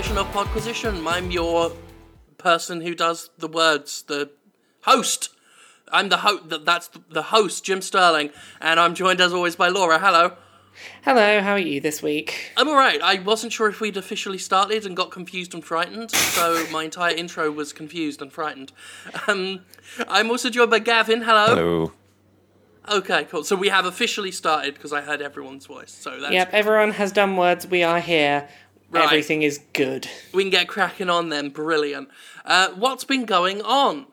edition of Podquisition. I'm your person who does the words, the host. I'm the host. That's the host, Jim Sterling, and I'm joined as always by Laura. Hello. Hello, how are you this week? I'm alright. I wasn't sure if we'd officially started and got confused and frightened, so my entire intro was confused and frightened. Um, I'm also joined by Gavin. Hello. Hello. Okay, cool. So we have officially started because I heard everyone's voice. So that's Yep, everyone has done words. We are here. Right. Everything is good. we can get cracking on then. Brilliant. Uh, what's been going on?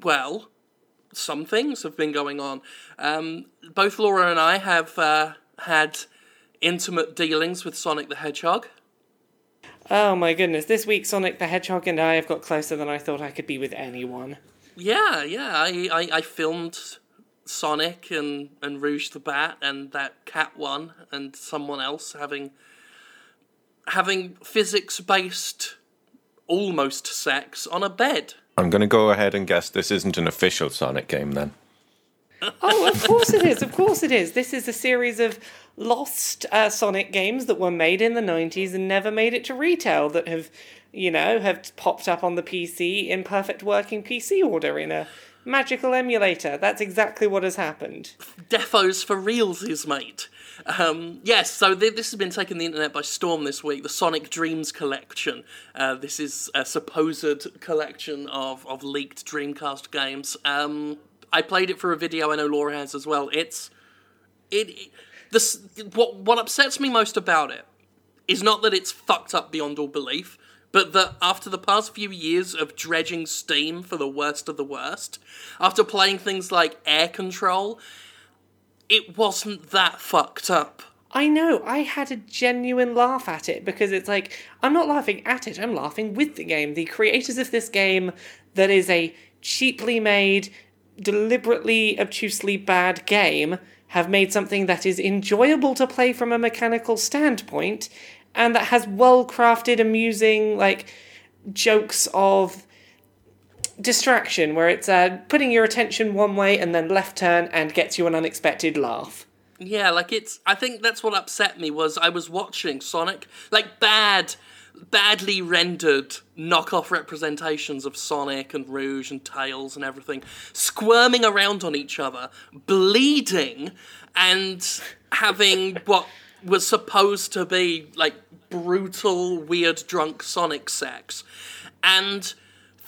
Well, some things have been going on. Um, both Laura and I have uh, had intimate dealings with Sonic the Hedgehog. Oh my goodness, this week Sonic the Hedgehog and I have got closer than I thought I could be with anyone. Yeah, yeah. I, I, I filmed Sonic and, and Rouge the Bat and that cat one and someone else having having physics based almost sex on a bed. I'm going to go ahead and guess this isn't an official Sonic game then. Oh, of course it is. Of course it is. This is a series of lost uh, Sonic games that were made in the 90s and never made it to retail that have, you know, have popped up on the PC in perfect working PC order in a magical emulator. That's exactly what has happened. Defos for realsies, mate. Um, yes, so th- this has been taking the internet by storm this week. The Sonic Dreams collection. Uh, this is a supposed collection of, of leaked Dreamcast games. Um, I played it for a video. I know Laura has as well. It's it. it this what what upsets me most about it is not that it's fucked up beyond all belief, but that after the past few years of dredging Steam for the worst of the worst, after playing things like Air Control, it wasn't that fucked up. I know, I had a genuine laugh at it because it's like, I'm not laughing at it, I'm laughing with the game. The creators of this game, that is a cheaply made, deliberately, obtusely bad game, have made something that is enjoyable to play from a mechanical standpoint and that has well crafted, amusing, like, jokes of distraction where it's uh, putting your attention one way and then left turn and gets you an unexpected laugh. Yeah, like it's. I think that's what upset me was I was watching Sonic, like bad, badly rendered knockoff representations of Sonic and Rouge and Tails and everything, squirming around on each other, bleeding, and having what was supposed to be like brutal, weird, drunk Sonic sex, and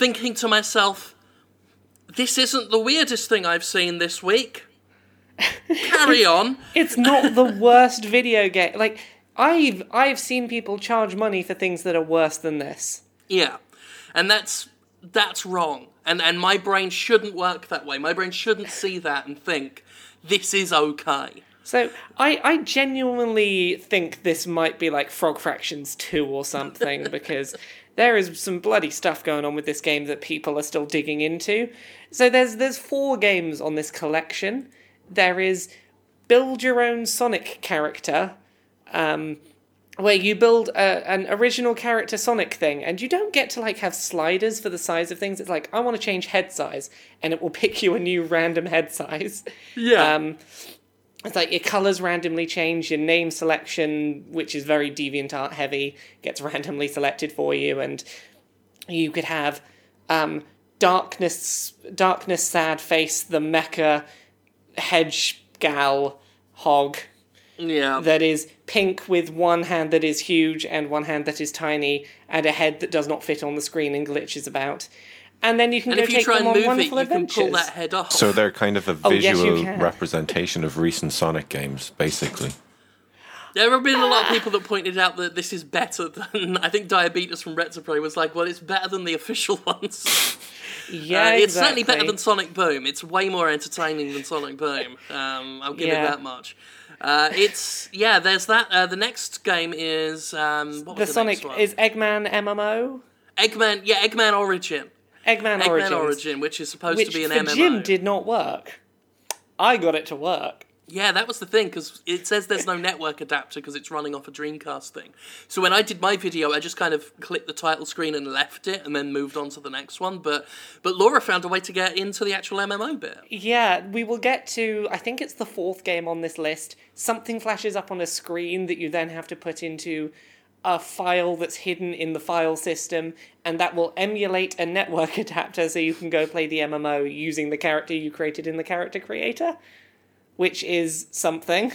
thinking to myself, this isn't the weirdest thing I've seen this week. Carry on. It's not the worst video game. Like I've I've seen people charge money for things that are worse than this. Yeah, and that's that's wrong. And and my brain shouldn't work that way. My brain shouldn't see that and think this is okay. So I I genuinely think this might be like Frog Fractions two or something because there is some bloody stuff going on with this game that people are still digging into. So there's there's four games on this collection. There is build your own Sonic character, um, where you build a, an original character Sonic thing, and you don't get to like have sliders for the size of things. It's like I want to change head size, and it will pick you a new random head size. Yeah. Um, it's like your colors randomly change, your name selection, which is very deviant art heavy, gets randomly selected for you, and you could have um, darkness, darkness, sad face, the mecha hedge gal hog yeah. that is pink with one hand that is huge and one hand that is tiny, and a head that does not fit on the screen and glitches about. And then you can and go if you take try them and on move it, wonderful you can adventures. pull that head off. So they're kind of a Oh, yes, visual representation of recent Sonic games, basically. There have been a lot of people that pointed out that this is better than. I think Diabetes from Retsupurae was like, well, it's better than the official ones. yeah, Uh, it's certainly better than Sonic Boom. It's way more entertaining than Sonic Boom. Um, I'll give Yeah. it that much. Uh, it's yeah. There's that. Uh, the next game is um, what the the, Sonic next one? is Eggman MMO. Eggman. Yeah, Eggman Origin. Eggman, Eggman Origins, Origin, which is supposed which to be an for MMO. Jim did not work. I got it to work. Yeah, that was the thing because it says there's no network adapter because it's running off a Dreamcast thing. So when I did my video, I just kind of clicked the title screen and left it, and then moved on to the next one. But but Laura found a way to get into the actual MMO bit. Yeah, we will get to. I think it's the fourth game on this list. Something flashes up on a screen that you then have to put into a file that's hidden in the file system, and that will emulate a network adapter so you can go play the MMO using the character you created in the character creator, which is something.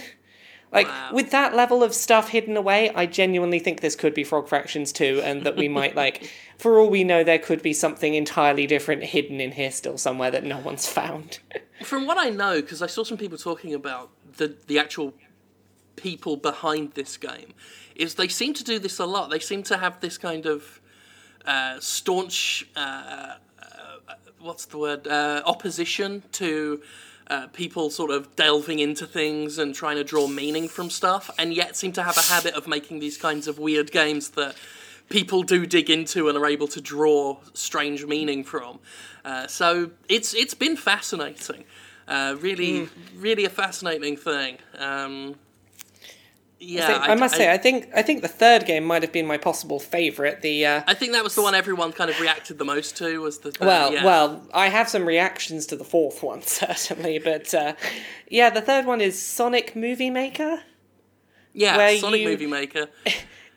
Like, Wow. with that level of stuff hidden away, I genuinely think this could be Frog Fractions 2, and that we might, like, for all we know, there could be something entirely different hidden in here still somewhere that no one's found. From what I know, because I saw some people talking about the the actual people behind this game, is they seem to do this a lot. They seem to have this kind of uh, staunch, uh, uh, what's the word, uh, opposition to. Uh, people sort of delving into things and trying to draw meaning from stuff, and yet seem to have a habit of making these kinds of weird games that people do dig into and are able to draw strange meaning from. Uh, so it's it's been fascinating, uh, really, really a fascinating thing. Um, yeah, So, I, must say, I think I think the third game might have been my possible favorite. The uh, I think that was the one everyone kind of reacted the most to. Was the uh, well, yeah. well, I have some reactions to the fourth one certainly, but uh, yeah, the third one is Sonic Movie Maker. yeah, Sonic you- Movie Maker.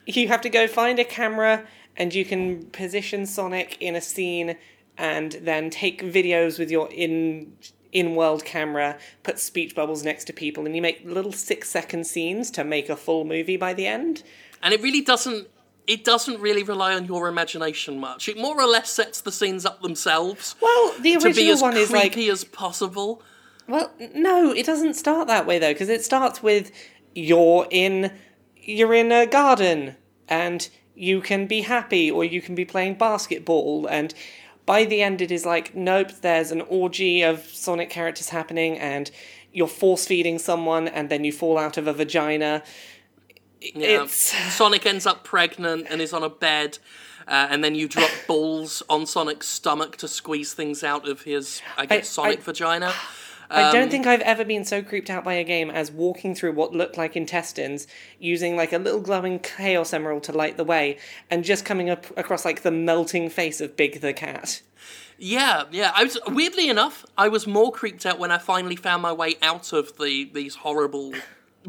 You have to go find a camera, and you can position Sonic in a scene, and then take videos with your in in world camera, put speech bubbles next to people, and you make little six second scenes to make a full movie by the end. and it really doesn't. It doesn't really rely on your imagination much. It more or less sets the scenes up themselves Well, the to be original as one is like creepy as possible. Well, no, it doesn't start that way though, because it starts with you're in you're in a garden and you can be happy or you can be playing basketball and by the end it is like nope, there's an orgy of Sonic characters happening and you're force feeding someone and then you fall out of a vagina. Yeah. It's Sonic ends up pregnant and is on a bed, uh, and then you drop balls on Sonic's stomach to squeeze things out of his, I guess, Sonic I- vagina. I Um, don't think I've ever been so creeped out by a game as walking through what looked like intestines, using like a little glowing chaos emerald to light the way, and just coming up across like the melting face of Big the cat. Yeah, yeah. I was weirdly enough, I was more creeped out when I finally found my way out of the these horrible,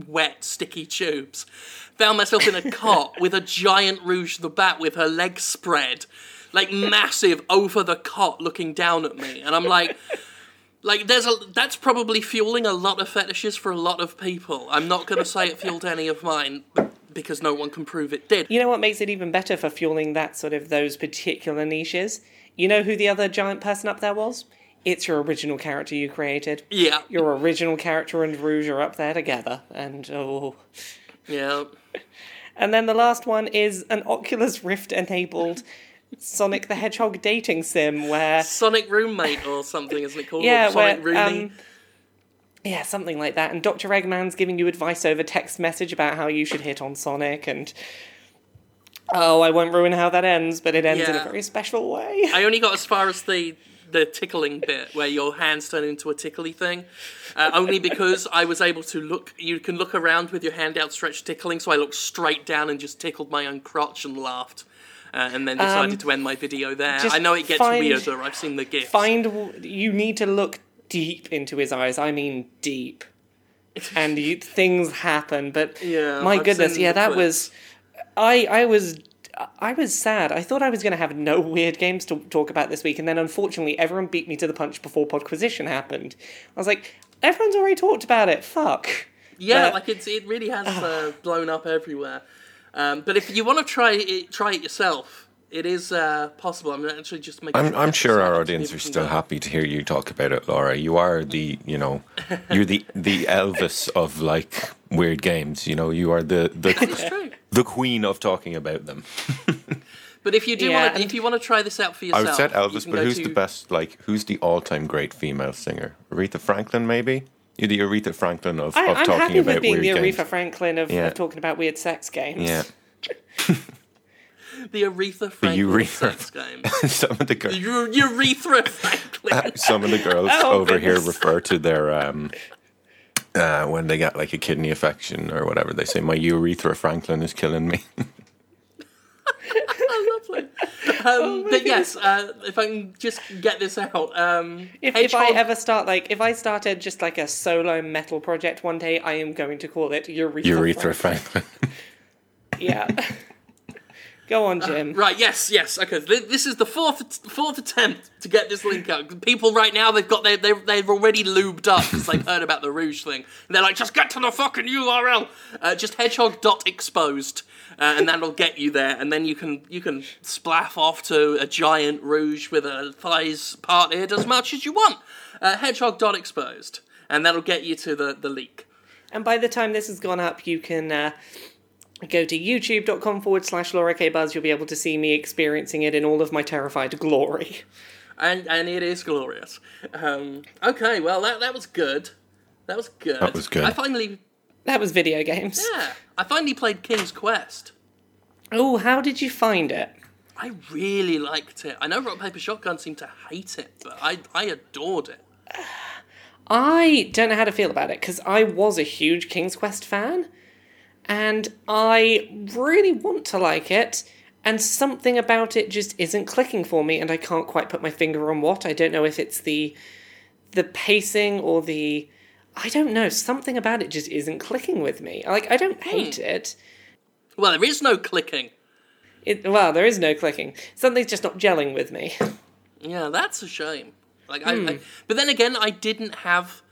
wet, sticky tubes. Found myself in a cot with a giant Rouge the Bat with her legs spread, like massive over the cot, looking down at me, and I'm like. Like there's a that's probably fueling a lot of fetishes for a lot of people. I'm not going to say it fueled any of mine because no one can prove it did. You know what makes it even better for fueling that sort of those particular niches? You know who the other giant person up there was? It's your original character you created. Yeah, Your original character and Rouge are up there together, and oh. yeah. And then the last one is an Oculus Rift enabled Sonic the Hedgehog dating sim where Sonic roommate or something, isn't it called? yeah, Sonic where um, yeah, something like that. And Dr. Eggman's giving you advice over text message about how you should hit on Sonic and oh, I won't ruin how that ends, but it ends in a very special way. I only got as far as the the tickling bit where your hands turn into a tickly thing, uh, only because I was able to look. You can look around with your hand outstretched, tickling. So I looked straight down and just tickled my own crotch and laughed, uh, and then decided to end my video there. I know it gets find- weirder. I've seen the gifs. Find you need to look deep into his eyes. I mean deep. And you, things happen, but Yeah, my I've goodness, yeah, that clips. was I I was I was sad. I thought I was going to have no weird games to talk about this week, and then unfortunately, everyone beat me to the punch before Podquisition happened. I was like, everyone's already talked about it. Fuck. Yeah, But- like it's it really has uh, blown up everywhere. Um, but if you want to try it, try it yourself. It is uh, possible. I'm actually just making. I'm, sure I'm sure our audience are still go. happy to hear you talk about it, Laura. You are the, you know, you're the the Elvis of like weird games. You know, you are the the true. the queen of talking about them. But if you do Yeah, want to, if you want to try this out for yourself, I yourself, would said Elvis, but who's to- the best? Like, who's the all-time great female singer? Aretha Franklin, maybe. You're the Aretha Franklin of, I, of I'm talking happy about with being weird the games. Aretha Franklin of, Yeah. of talking about weird sex games. Yeah, the Aretha Franklin Urethra. sex games. some of the girls, U- Urethra Franklin. some of the girls Oh, over here refer to their um, uh, when they get like a kidney affection or whatever. They say my urethra Franklin is killing me. Lovely. Um, but yes, uh, if I can just get this out, um, If, if I ever start like if I started just like a solo metal project one day, I am going to call it Urethra. urethra Frank. Franklin. Yeah. Go on, Jim. Right, yes, yes. Okay, this is the fourth fourth attempt to get this link out. People right now they've got they they they've already lubed up because they've heard about the Rouge thing. And they're like, just get to the fucking URL. Uh, just hedgehog.exposed, uh, and that'll get you there. And then you can you can splaff off to a giant Rouge with a thighs parted as much as you want. Uh, exposed, and that'll get you to the the leak. And by the time this has gone up, you can uh, go to youtube.com forward slash Laura K Buzz. You'll be able to see me experiencing it in all of my terrified glory. and and it is glorious. Um, okay, well that that was good. That was good. That was good. I finally, That was video games. yeah, I finally played King's Quest. Oh, how did you find it? I really liked it. I know Rock Paper Shotgun seemed to hate it, but I I adored it. I don't know how to feel about it because I was a huge King's Quest fan and I really want to like it, and something about it just isn't clicking for me, and I can't quite put my finger on what. I don't know if it's the the pacing or the I don't know, something about it just isn't clicking with me. Like I don't hate it. Well, there is no clicking. It well, there is no clicking. Something's just not gelling with me. Yeah, that's a shame. Like I, Hmm. I but then again, I didn't have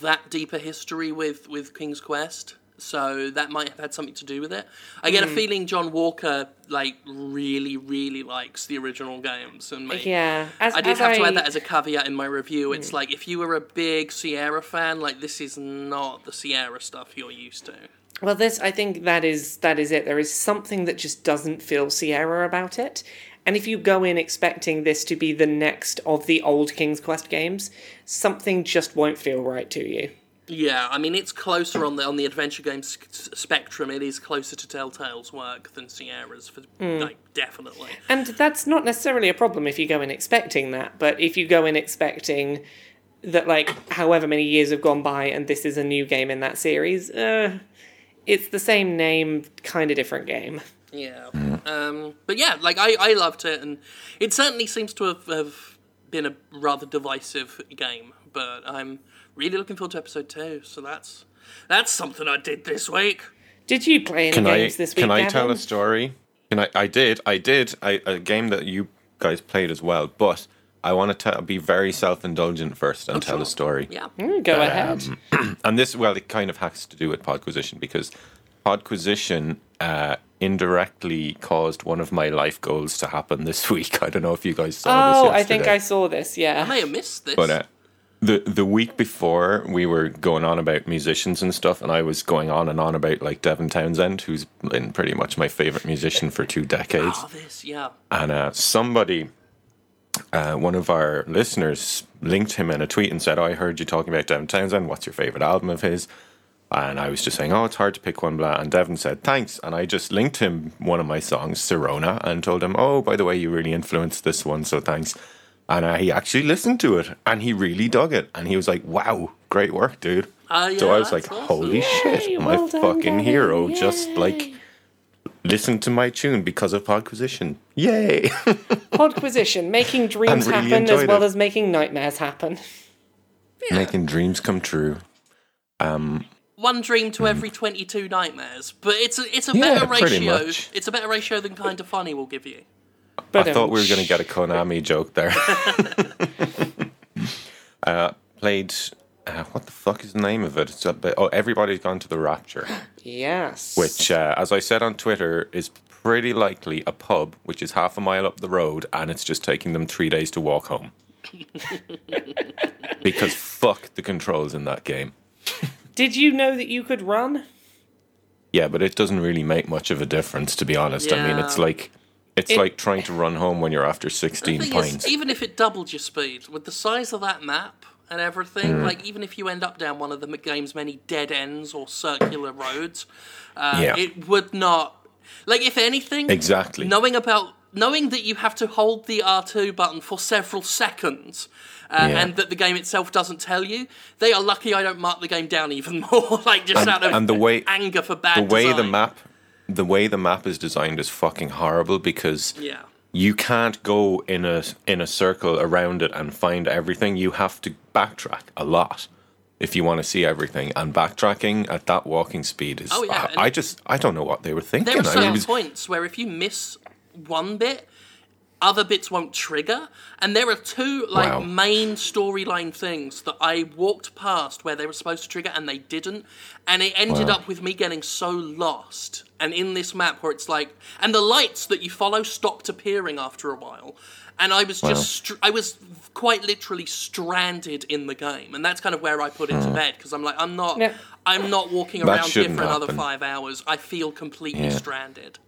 that deeper history with with King's Quest. So that might have had something to do with it. I Hmm. get a feeling John Walker like really, really likes the original games, and. Yeah, as, I did have to add that as a caveat in my review. It's like if you were a big Sierra fan, like this is not the Sierra stuff you're used to. Well, this I think that is that is it. There is something that just doesn't feel Sierra about it. And if you go in expecting this to be the next of the old King's Quest games, something just won't feel right to you. Yeah, I mean it's closer on the on the adventure games s- spectrum. It is closer to Telltale's work than Sierra's, for like definitely. And that's not necessarily a problem if you go in expecting that, but if you go in expecting that like however many years have gone by and this is a new game in that series, uh, it's the same name, kind of different game. Yeah. Um, but yeah, like I, I loved it, and it certainly seems to have, have been a rather divisive game. But I'm really looking forward to episode two. So that's that's something I did this week. Did you play any Can I games this week? can I Gavin? tell a story? Can I? I did. I did. I, a game that you guys played as well, but I want to t- be very self indulgent first and tell sure. a story. Yeah. Mm, Go ahead. And this, well, it kind of has to do with Podquisition because Podquisition uh, indirectly caused one of my life goals to happen this week. I don't know if you guys saw Oh, this. Oh, I think. I saw this. Yeah, I may have missed this. But uh, the the week before, we were going on about musicians and stuff, and I was going on and on about like Devin Townsend, who's been pretty much my favorite musician for two decades. oh, this, yeah. And uh, somebody, uh, one of our listeners, linked him in a tweet and said, oh, I heard you talking about Devin Townsend. What's your favorite album of his? And I was just saying, oh, it's hard to pick one, blah. And Devin said, thanks. And I just linked him one of my songs, Serona, and told him, oh, by the way, you really influenced this one, so thanks. And uh, he actually listened to it and he really dug it. And he was like, wow, great work, dude. Oh, yeah, so I was like, awesome. holy Yay, shit, my well done, fucking Gavin, hero just like listened to my tune because of Podquisition. Yay! Podquisition, making dreams really happen as well it. as making nightmares happen. Making dreams come true. One dream to every twenty-two nightmares, but it's a it's a Yeah, better ratio. It's a better ratio than kind of funny will give you. But I thought we were going to get a Konami joke there. uh, played. Uh, what the fuck is the name of it? It's a bit, oh, everybody's gone to the Rapture, Yes. which, uh, as I said on Twitter, is pretty likely a pub which is half a mile up the road, and it's just taking them three days to walk home. because fuck the controls in that game. Did you know that you could run? Yeah, but it doesn't really make much of a difference, to be honest. I mean, it's like it's It- like trying to run home when you're after 16 thing pints. is, even if it doubled your speed, with the size of that map and everything, Mm. like even if you end up down one of the game's many dead ends or circular roads, uh, Yeah. it would not. Like if anything, Exactly. Knowing about knowing that you have to hold the R2 button for several seconds. Uh, Yeah. And that the game itself doesn't tell you. They are lucky I don't mark the game down even more, like just out of and the way- anger for bad the way the map the way the map is designed is fucking horrible because Yeah. you can't go in a in a circle around it and find everything. You have to backtrack a lot if you want to see everything. And backtracking at that walking speed is Oh, yeah, I, I just I don't know what they were thinking. There are I certain was- points where if you miss one bit, other bits won't trigger. And there are two like Wow. main storyline things that I walked past where they were supposed to trigger and they didn't. And it ended Wow. up with me getting so lost. And in this map where it's like and the lights that you follow stopped appearing after a while. And I was just str- I was quite literally stranded in the game. And that's kind of where I put it to bed because I'm like I'm not Yeah. I'm not walking Hmm. That around here shouldn't for another 5 hours. I feel completely Yeah. stranded.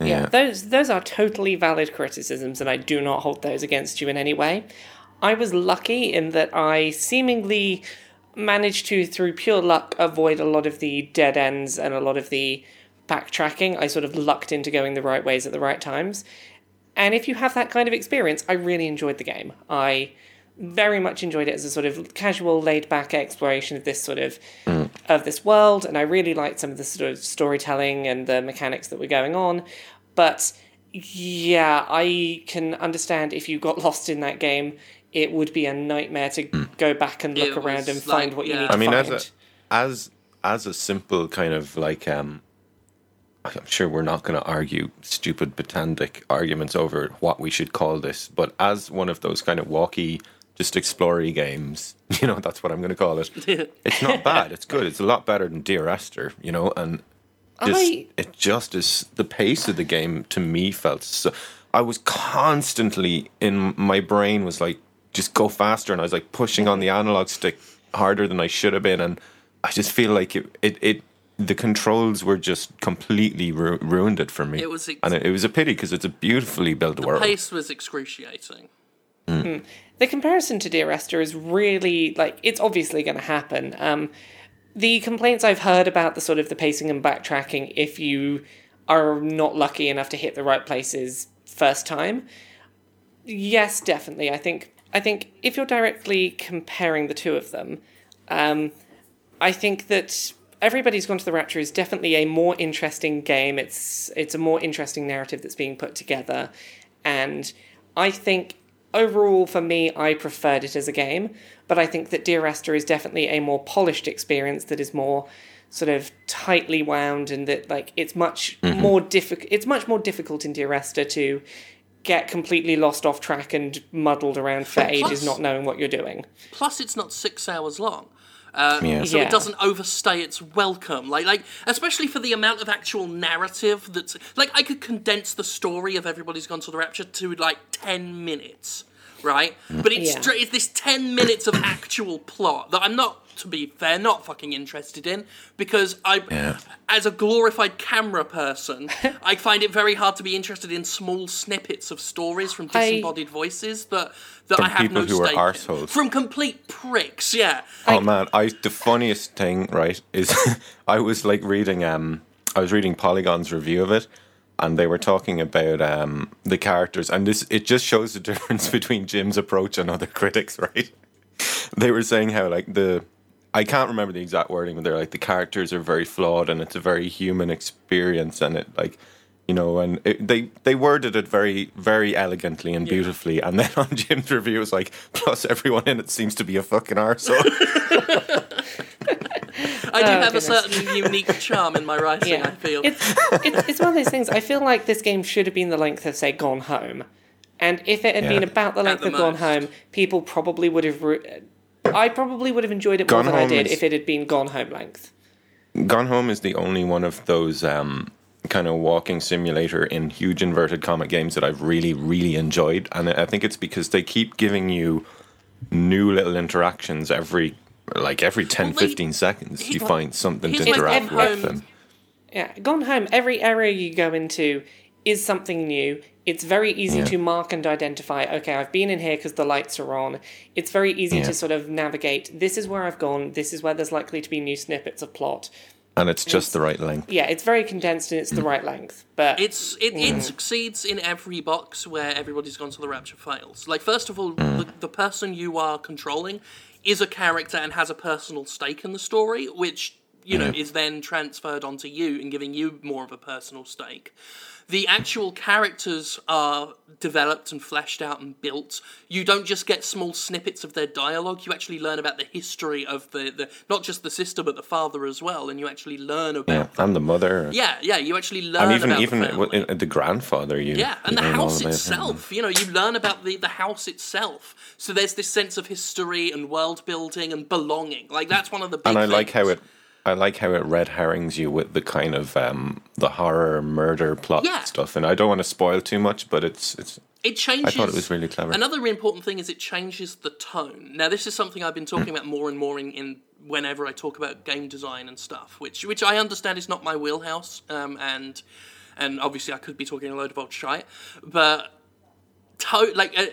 Yeah, those those are totally valid criticisms, and I do not hold those against you in any way. I was lucky in that I seemingly managed to, through pure luck, avoid a lot of the dead ends and a lot of the backtracking. I sort of lucked into going the right ways at the right times. And if you have that kind of experience, I really enjoyed the game. I very much enjoyed it as a sort of casual, laid back exploration of this sort of mm. Of this world, and I really liked some of the sort of storytelling and the mechanics that were going on. But yeah, I can understand if you got lost in that game, it would be a nightmare to go back and look It around was and find like, what you yeah. need I mean, find. as a, as as a simple kind of like, um, I'm sure we're not going to argue stupid botandic arguments over what we should call this, but as one of those kind of walkie, just explory games, you know, that's what I'm going to call it. it's not bad. It's good. It's a lot better than Dear Esther, you know, and just, I- it just is the pace of the game to me felt so. I was constantly in my brain was like just go faster, and I was like pushing on the mm-hmm. analog stick harder than I should have been, and I just feel like it it, it the controls were just completely ru- ruined it for me. It was ex- and it, it was a pity because it's a beautifully built world. The pace was excruciating. The comparison to Dear Esther is really like it's obviously going to happen. Um, the complaints I've heard about the sort of the pacing and backtracking, if you are not lucky enough to hit the right places first time, yes, definitely. I think I think if you're directly comparing the two of them, um, I think that everybody's gone to the rapture is definitely a more interesting game. It's it's a more interesting narrative that's being put together, and I think overall for me, I preferred it as a game. But I think that Dear Esther is definitely a more polished experience that is more sort of tightly wound, and that like it's much mm-hmm. more difficult. It's much more difficult in Dear Esther to get completely lost off track and muddled around for ages, not knowing what you're doing. Plus, it's not six hours long. Uh, Yeah. So Yeah. it doesn't overstay its welcome, like like especially for the amount of actual narrative that's like I could condense the story of everybody's gone to the rapture to like ten minutes, right? But it's Yeah. it's this ten minutes of actual plot that I'm not, to be fair, not fucking interested in because I, Yeah. as a glorified camera person, I find it very hard to be interested in small snippets of stories from I- disembodied voices that that I have people no who are stake in. arseholes. From complete pricks, yeah. Oh man, I the funniest thing, right, is I was like reading um I was reading Polygon's review of it and they were talking about um the characters and this it just shows the difference between Jim's approach and other critics, right? They were saying how like the I can't remember the exact wording, but they're like the characters are very flawed and it's a very human experience and it like you know, and it, they they worded it very very elegantly and beautifully, and then on Jim's review it was like, plus everyone in it seems to be a fucking arsehole. I do Oh, have goodness. a certain unique charm in my writing, Yeah, I feel. it's, it's it's one of those things. I feel like this game should have been the length of say Gone Home, and if it had Yeah. been about the length the of Gone. Home, people probably would have. Re- I probably would have enjoyed it Gone more than I Home did is- if it had been Gone Home length. Gone Home is the only one of those um, kind of walking simulator in huge inverted comic games that I've really, really enjoyed. And I think it's because they keep giving you new little interactions every, like every 10, Well, they- 15 seconds. he- You find something to he's like interact Gone with Home- them. Yeah, Gone Home. Every area you go into is something new. It's very easy Yeah. to mark and identify. Okay, I've been in here because the lights are on. It's very easy Yeah. to sort of navigate. This is where I've gone. This is where there's likely to be new snippets of plot. and it's just the right length. Yeah, it's very condensed and it's the mm. right length. But It's it, it mm. succeeds in every box where everybody's gone to the rapture fails. Like first of all, mm. the, the person you are controlling is a character and has a personal stake in the story, which you know is then transferred onto you and giving you more of a personal stake. The actual characters are developed and fleshed out and built. You don't just get small snippets of their dialogue. You actually learn about the history of the, the not just the sister but the father as well, and you actually learn about Yeah, and the mother. yeah, yeah. You actually learn And even even the, uh, the grandfather, you yeah, and you the house itself. You know, you learn about the the house itself. So there's this sense of history and world building and belonging. Like that's one of the big. and I like how it. I like how it red herrings you with the kind of um, the horror murder plot Yeah. stuff, and I don't want to spoil too much, but it's it's. It changes. I thought it was really clever. Another important thing is it changes the tone. Now, this is something I've been talking about more and more in, in whenever I talk about game design and stuff, which which I understand is not my wheelhouse, um, and and obviously I could be talking a load of old shite, but to- like. Uh,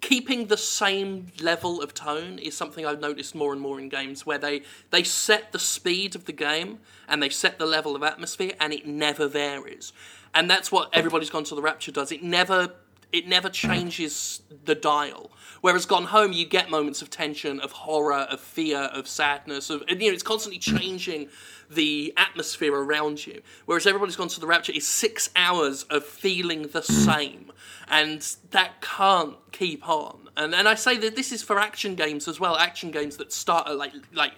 Keeping the same level of tone is something I've noticed more and more in games where they, they set the speed of the game and they set the level of atmosphere and it never varies. And that's what everybody's gone to the rapture does. It never it never changes the dial. Whereas Gone Home, you get moments of tension, of horror, of fear, of sadness, of you know, it's constantly changing the atmosphere around you. Whereas Everybody's Gone to the Rapture is six hours of feeling the same, and that can't keep on. And and I say that this is for action games as well. Action games that start at like like.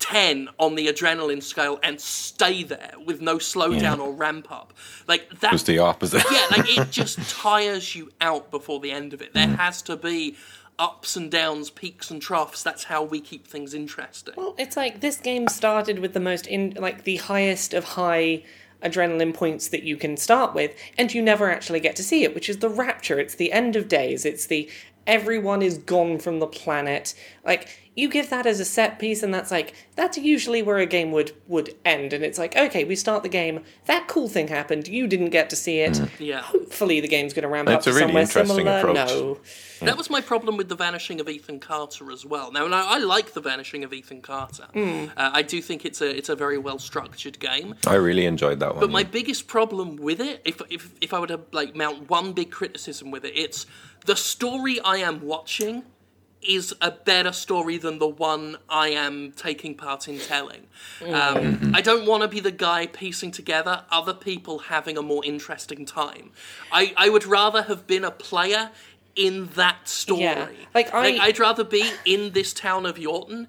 10 on the adrenaline scale and stay there with no slowdown or ramp up. Like that was the opposite. yeah, like it just tires you out before the end of it. There mm. has to be ups and downs, peaks and troughs. That's how we keep things interesting. Well, it's like this game started with the most in like the highest of high adrenaline points that you can start with, and you never actually get to see it, which is the rapture. It's the end of days. It's the everyone is gone from the planet. Like you give that as a set piece, and that's like that's usually where a game would would end. And it's like, okay, we start the game. That cool thing happened. You didn't get to see it. Yeah. Hopefully, the game's going to ramp It's up a to really somewhere interesting similar. approach. No. That was my problem with the vanishing of Ethan Carter as well. Now, and I, I like the vanishing of Ethan Carter. Uh, I do think it's a it's a very well structured game. I really enjoyed that one. But my biggest problem with it, if, if if I were to like mount one big criticism with it, it's the story I am watching is a better story than the one I am taking part in telling. Mm. Um, mm-hmm. I don't want to be the guy piecing together other people having a more interesting time. I, I would rather have been a player in that story. Yeah, like, I- I'd rather be in this town of Yaughton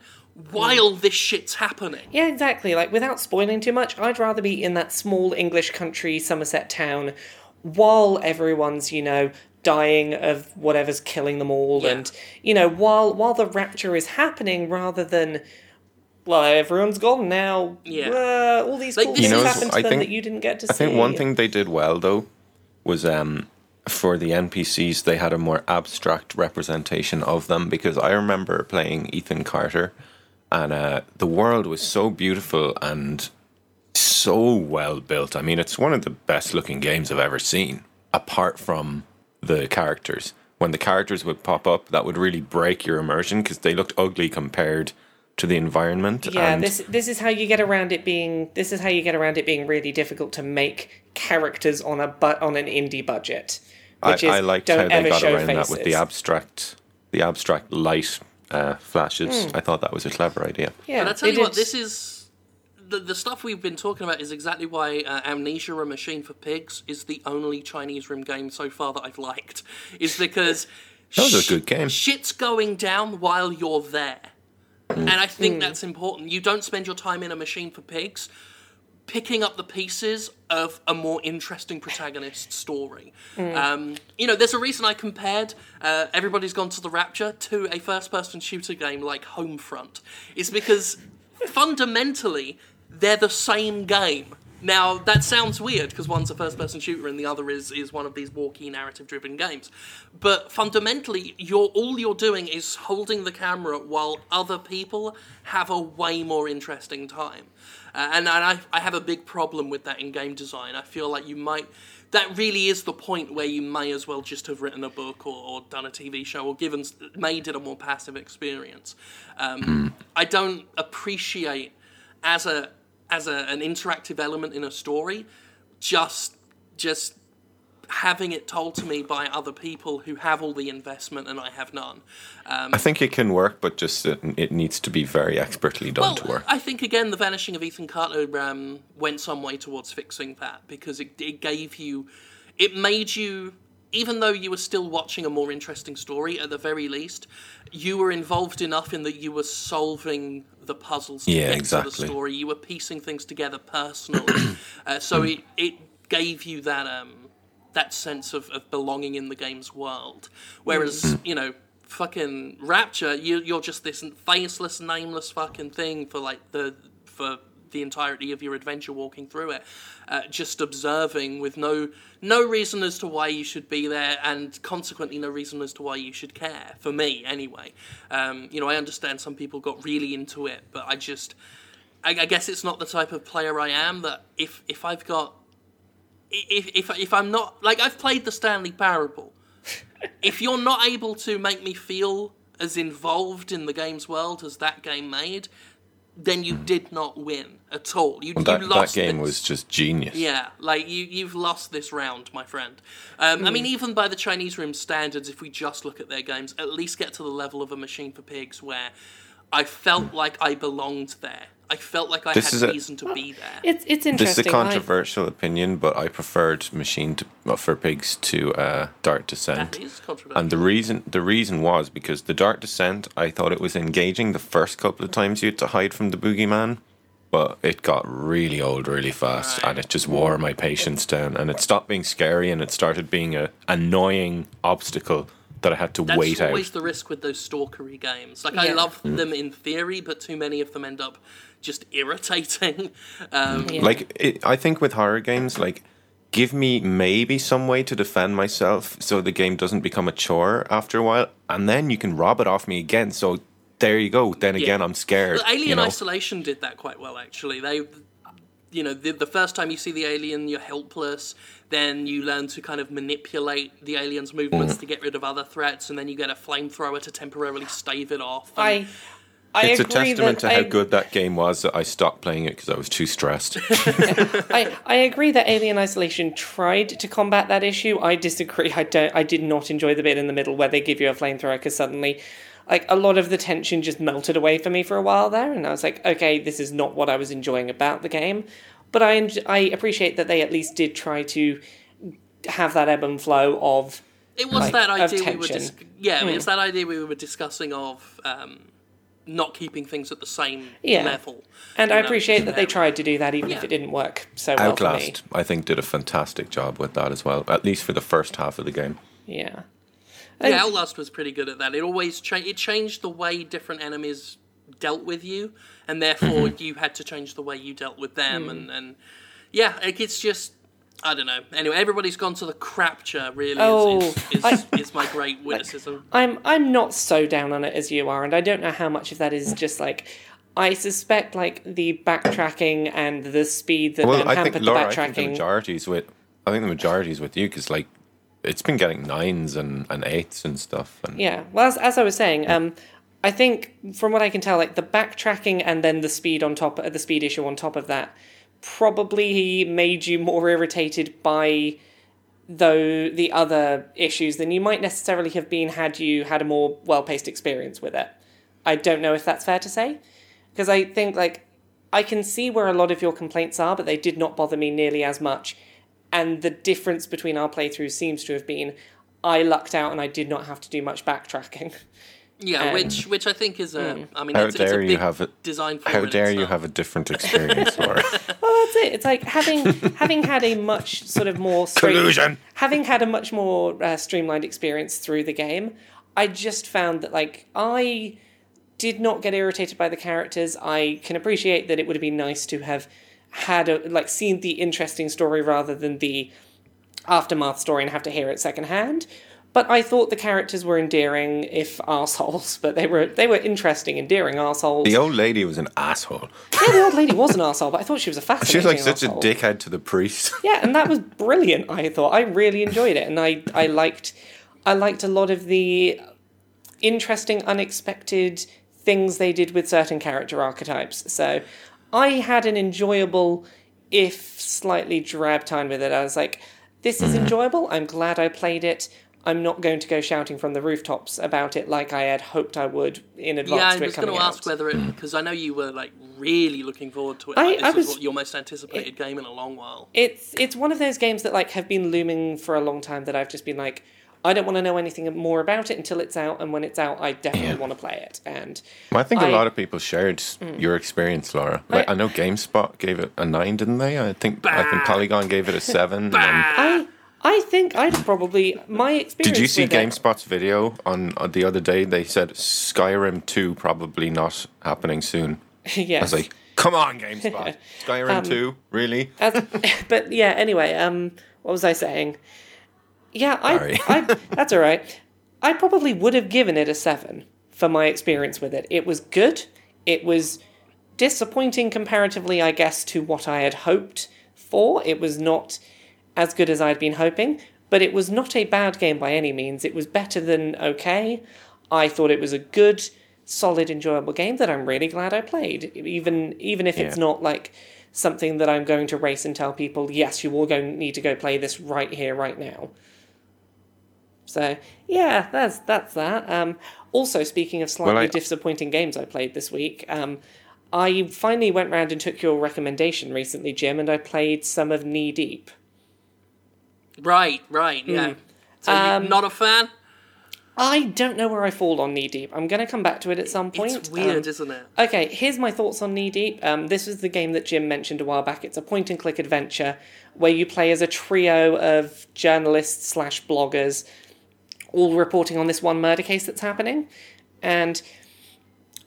while mm. this shit's happening. Yeah, exactly. Like, without spoiling too much, I'd rather be in that small English country Somerset town while everyone's, you know, dying of whatever's killing them all Yeah. and you know while while the rapture is happening rather than well everyone's gone now Yeah. uh, all these Like, cool things is- happened to I them think- that you didn't get to I see I think one thing they did well though was um for the NPCs they had a more abstract representation of them because I remember playing Ethan Carter and uh, the world was so beautiful and so well built. I mean, it's one of the best looking games I've ever seen. Apart from the characters, when the characters would pop up, that would really break your immersion because they looked ugly compared to the environment. yeah and this this is how you get around it being this is how you get around it being really difficult to make characters on a but on an indie budget which I, is I liked don't how they ever got show around that with the abstract, the abstract light uh, flashes. I thought that was a clever idea. yeah But I tell they you what, this is the the stuff we've been talking about is exactly why uh, Amnesia: A Machine for Pigs is the only Chinese room game so far that I've liked. Is because That was a good game. Shit's going down while you're there, and I think that's important. You don't spend your time in a machine for pigs. Picking up the pieces of a more interesting protagonist story. Um, you know, there's a reason I compared uh, Everybody's Gone to the Rapture to a first person shooter game like Homefront. It's because fundamentally, they're the same game. Now, that sounds weird because one's a first person shooter and the other is, is one of these walkie narrative driven games. But fundamentally, you're, all you're doing is holding the camera while other people have a way more interesting time. Uh, and and I, I have a big problem with that in game design. I feel like you might. That really is the point where you may as well just have written a book or, or done a TV show or given made it a more passive experience. Um, I don't appreciate as a as a, an interactive element in a story, just just having it told to me by other people who have all the investment and I have none. I think it can work, but just it, it needs to be very expertly done Well, to work. I think again the vanishing of Ethan Carter um, went some way towards fixing that because it, it gave you, it made you, even though you were still watching a more interesting story at the very least, you were involved enough in that you were solving the puzzles to Yeah, get to exactly. the story. You were piecing things together personally, uh, so it it gave you that um that sense of, of belonging in the game's world. Whereas Hmm. you know fucking Rapture, you, you're just this faceless, nameless fucking thing for like the for the entirety of your adventure walking through it, uh, just observing with no no reason as to why you should be there, and consequently no reason as to why you should care. For me, anyway, um, you know I understand some people got really into it, but I just I, I guess it's not the type of player I am that if if I've got if if if I'm not like I've played the Stanley Parable, if you're not able to make me feel as involved in the game's world as that game made, then you did not win at all. You, Hmm. That, you that game this. was just genius. Yeah, like you, you've lost this round, my friend. Um, I Hmm. mean, even by the Chinese room standards, if we just look at their games, at least get to the level of a Machine for Pigs where I felt like I belonged there. I felt like I This is had a- reason to be there. It's it's This interesting. is a controversial opinion, but I preferred Machine to, uh, for Pigs to uh, Dark Descent. that is controversial. And the reason the reason was because the Dark Descent, I thought it was engaging the first couple of times you had to hide from the boogeyman, but it got really old really fast, and it just wore my patience down, and it stopped being scary, and it started being a annoying obstacle that I had to That's wait always the risk with those stalkery games. Like I Yeah. love them in theory, but too many of them end up just irritating. Um, Yeah. Like it, I think with horror games, like give me maybe some way to defend myself, so the game doesn't become a chore after a while, and then you can rob it off me again. So there you go. Then again, I'm scared. But Alien you know? Isolation did that quite well, actually. They, you know, the, the first time you see the alien, you're helpless. Then you learn to kind of manipulate the alien's movements Mm. to get rid of other threats, and then you get a flamethrower to temporarily stave it off. And I I It's a agree testament that to how I, good that game was that I stopped playing it because I was too stressed. I, I agree that Alien Isolation tried to combat that issue. I disagree. I don't. I did not enjoy the bit in the middle where they give you a flamethrower because suddenly, like a lot of the tension just melted away for me for a while there, and I was like, okay, this is not what I was enjoying about the game. But I enj- I appreciate that they at least did try to have that ebb and flow of It was like, that of idea we were tension. dis- yeah, it's that idea we were discussing of um, not keeping things at the same Yeah. level. And I know, appreciate that they tried to do that, even if it didn't work so well for me. Outlast, I think, did a fantastic job with that as well, at least for the first half of the game. Yeah. Yeah, Outlast was pretty good at that. It always cha- it changed the way different enemies dealt with you, and therefore Mm-hmm. you had to change the way you dealt with them. Hmm. And, and yeah, like, it's just I don't know. Anyway, everybody's gone to the crapture. Really, Oh, is, is, is, I- is my great witticism. I'm I'm not so down on it as you are, and I don't know how much of that is just like I suspect like the backtracking and the speed that Well, I hampered think the Laura, I think the backtracking. majority's with. I think the majority's with you because like it's been getting nines and, and eights and stuff. And yeah, well, as, as I was saying, um, I think from what I can tell, like the backtracking and then the speed on top, uh, the speed issue on top of that, probably made you more irritated by though the other issues than you might necessarily have been had you had a more well-paced experience with it. I don't know if that's fair to say because I think like I can see where a lot of your complaints are, but they did not bother me nearly as much. And the difference between our playthroughs seems to have been I lucked out and I did not have to do much backtracking. Yeah, Um, which which I think is a. I mean, How it's, it's a dare big you have a design. flaw how dare you have a different experience, Laura? Well, that's it. It's like having having had a much sort of more straight, Collusion. having had a much more uh, streamlined experience through the game. I just found that like I did not get irritated by the characters. I can appreciate that it would have been nice to have had a, like seen the interesting story rather than the aftermath story and have to hear it secondhand. But I thought the characters were endearing, if arseholes, but they were they were interesting, endearing arseholes. the old lady was an asshole. yeah, the old lady was an asshole, but I thought she was a fascinating She was like such a dickhead to the priest. Yeah, and that was brilliant. I thought I really enjoyed it, and I I liked I liked a lot of the interesting, unexpected things they did with certain character archetypes. So I had an enjoyable, if slightly drab time with it. I was like, this is mm. enjoyable. I'm glad I played it. I'm not going to go shouting from the rooftops about it like I had hoped I would in advance Yeah, I was going coming to out. ask whether it mm. because I know you were like really looking forward to it. I- Like, this I was, was- what your most anticipated game in a long while. it's it's one of those games that like have been looming for a long time that I've just been like I don't want to know anything more about it until it's out and when it's out I definitely Yeah. want to play it and Well, I think I- a lot of people shared mm. your experience, Laura. Like, I- I, know GameSpot gave it a nine, didn't they? I think I think Polygon gave it a seven. and- I I think I'd probably my experience did you see with it- GameSpot's video on, on the other day? They said Skyrim two probably not happening soon. yes. I was like, come on, GameSpot, Skyrim um, two, really? As- but yeah, anyway, um, what was I saying? Yeah, I, I that's all right. I probably would have given it a seven for my experience with it. It was good. It was disappointing comparatively, I guess, to what I had hoped for. It was not as good as I'd been hoping, but it was not a bad game by any means. It was better than okay. I thought it was a good, solid, enjoyable game that I'm really glad I played. Even even if it's not like something that I'm going to race and tell people, yes, you all go need to go play this right here, right now. So yeah, that's that's that. Um, also, speaking of slightly I- disappointing games I played this week, um, I finally went round and took your recommendation recently, Jim, and I played some of Knee Deep. Right, right, yeah. Hmm. So Um, you're not a fan? I don't know where I fall on Knee Deep. I'm going to come back to it at some point. It's weird, Um, isn't it? Okay, here's my thoughts on Knee Deep. Um, this is the game that Jim mentioned a while back. It's a point and click adventure where you play as a trio of journalists slash bloggers, all reporting on this one murder case that's happening. And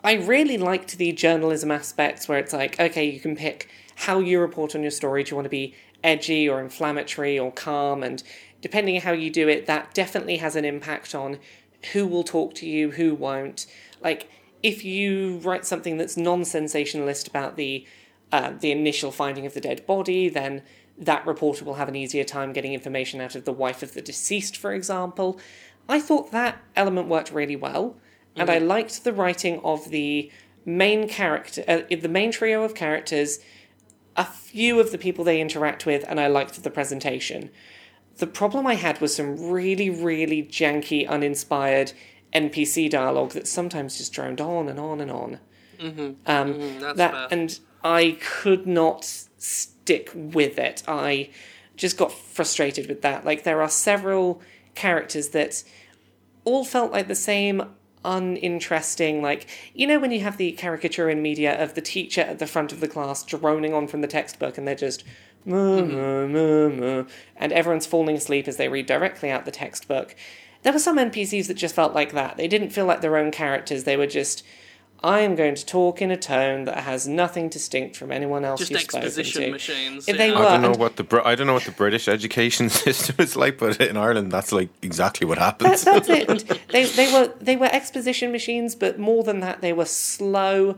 I really liked the journalism aspects where it's like, okay, you can pick how you report on your story. Do you want to be edgy or inflammatory or calm? And depending on how you do it, that definitely has an impact on who will talk to you, who won't. Like, if you write something that's non sensationalist about the uh, the initial finding of the dead body, then that reporter will have an easier time getting information out of the wife of the deceased, for example. I thought that element worked really well, and I liked the writing of the main character, uh, the main trio of characters, a few of the people they interact with, and I liked the presentation. The problem I had was some really, really janky, uninspired NPC dialogue that sometimes just droned on and on and on. Um, that's that fair. and I could not stick with it. I just got frustrated with that. Like there are several characters that all felt like the same uninteresting like you know when you have the caricature in media of the teacher at the front of the class droning on from the textbook and they're just "Muh, muh, mm-hmm. muh, muh," and everyone's falling asleep as they read directly out the textbook. There were some npcs that just felt like that. They didn't feel like their own characters. They were just i am going to talk in a tone that has nothing distinct from anyone else Just you've spoken exposition to machines. If they yeah. were- I don't know what the Br- I don't know what the British education system is like, but in Ireland, that's like exactly what That, happens. that's it. And they they were they were exposition machines, but more than that, they were slow,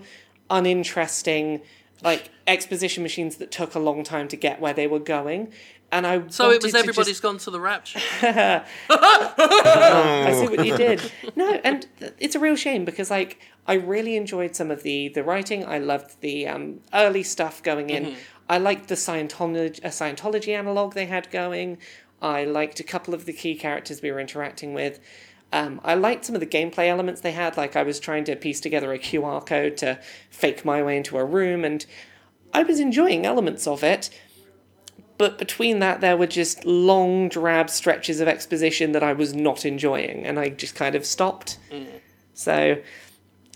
uninteresting, like exposition machines that took a long time to get where they were going. And I So it was to everybody's just- gone to the rapture. I see what you did. No, and th- it's a real shame because like I really enjoyed some of the the writing. I loved the um, early stuff going in. I liked the Scientology uh, Scientology analog they had going. I liked a couple of the key characters we were interacting with. Um, I liked some of the gameplay elements they had. Like I was trying to piece together a QR code to fake my way into a room, and I was enjoying elements of it. But between that, there were just long, drab stretches of exposition that I was not enjoying, and I just kind of stopped. So,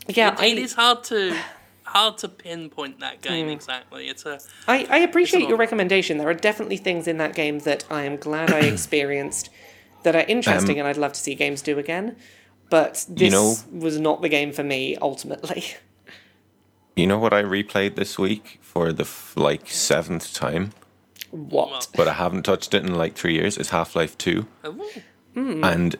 yeah, it I, is hard to hard to pinpoint that game hmm. exactly. It's a I, I appreciate your recommendation. There are definitely things in that game that I am glad I experienced that are interesting, um, and I'd love to see games do again. But this know- was not the game for me ultimately. You know what I replayed this week for the f- like seventh time, what? but I haven't touched it in like three years. It's Half Life Two, oh, hmm. and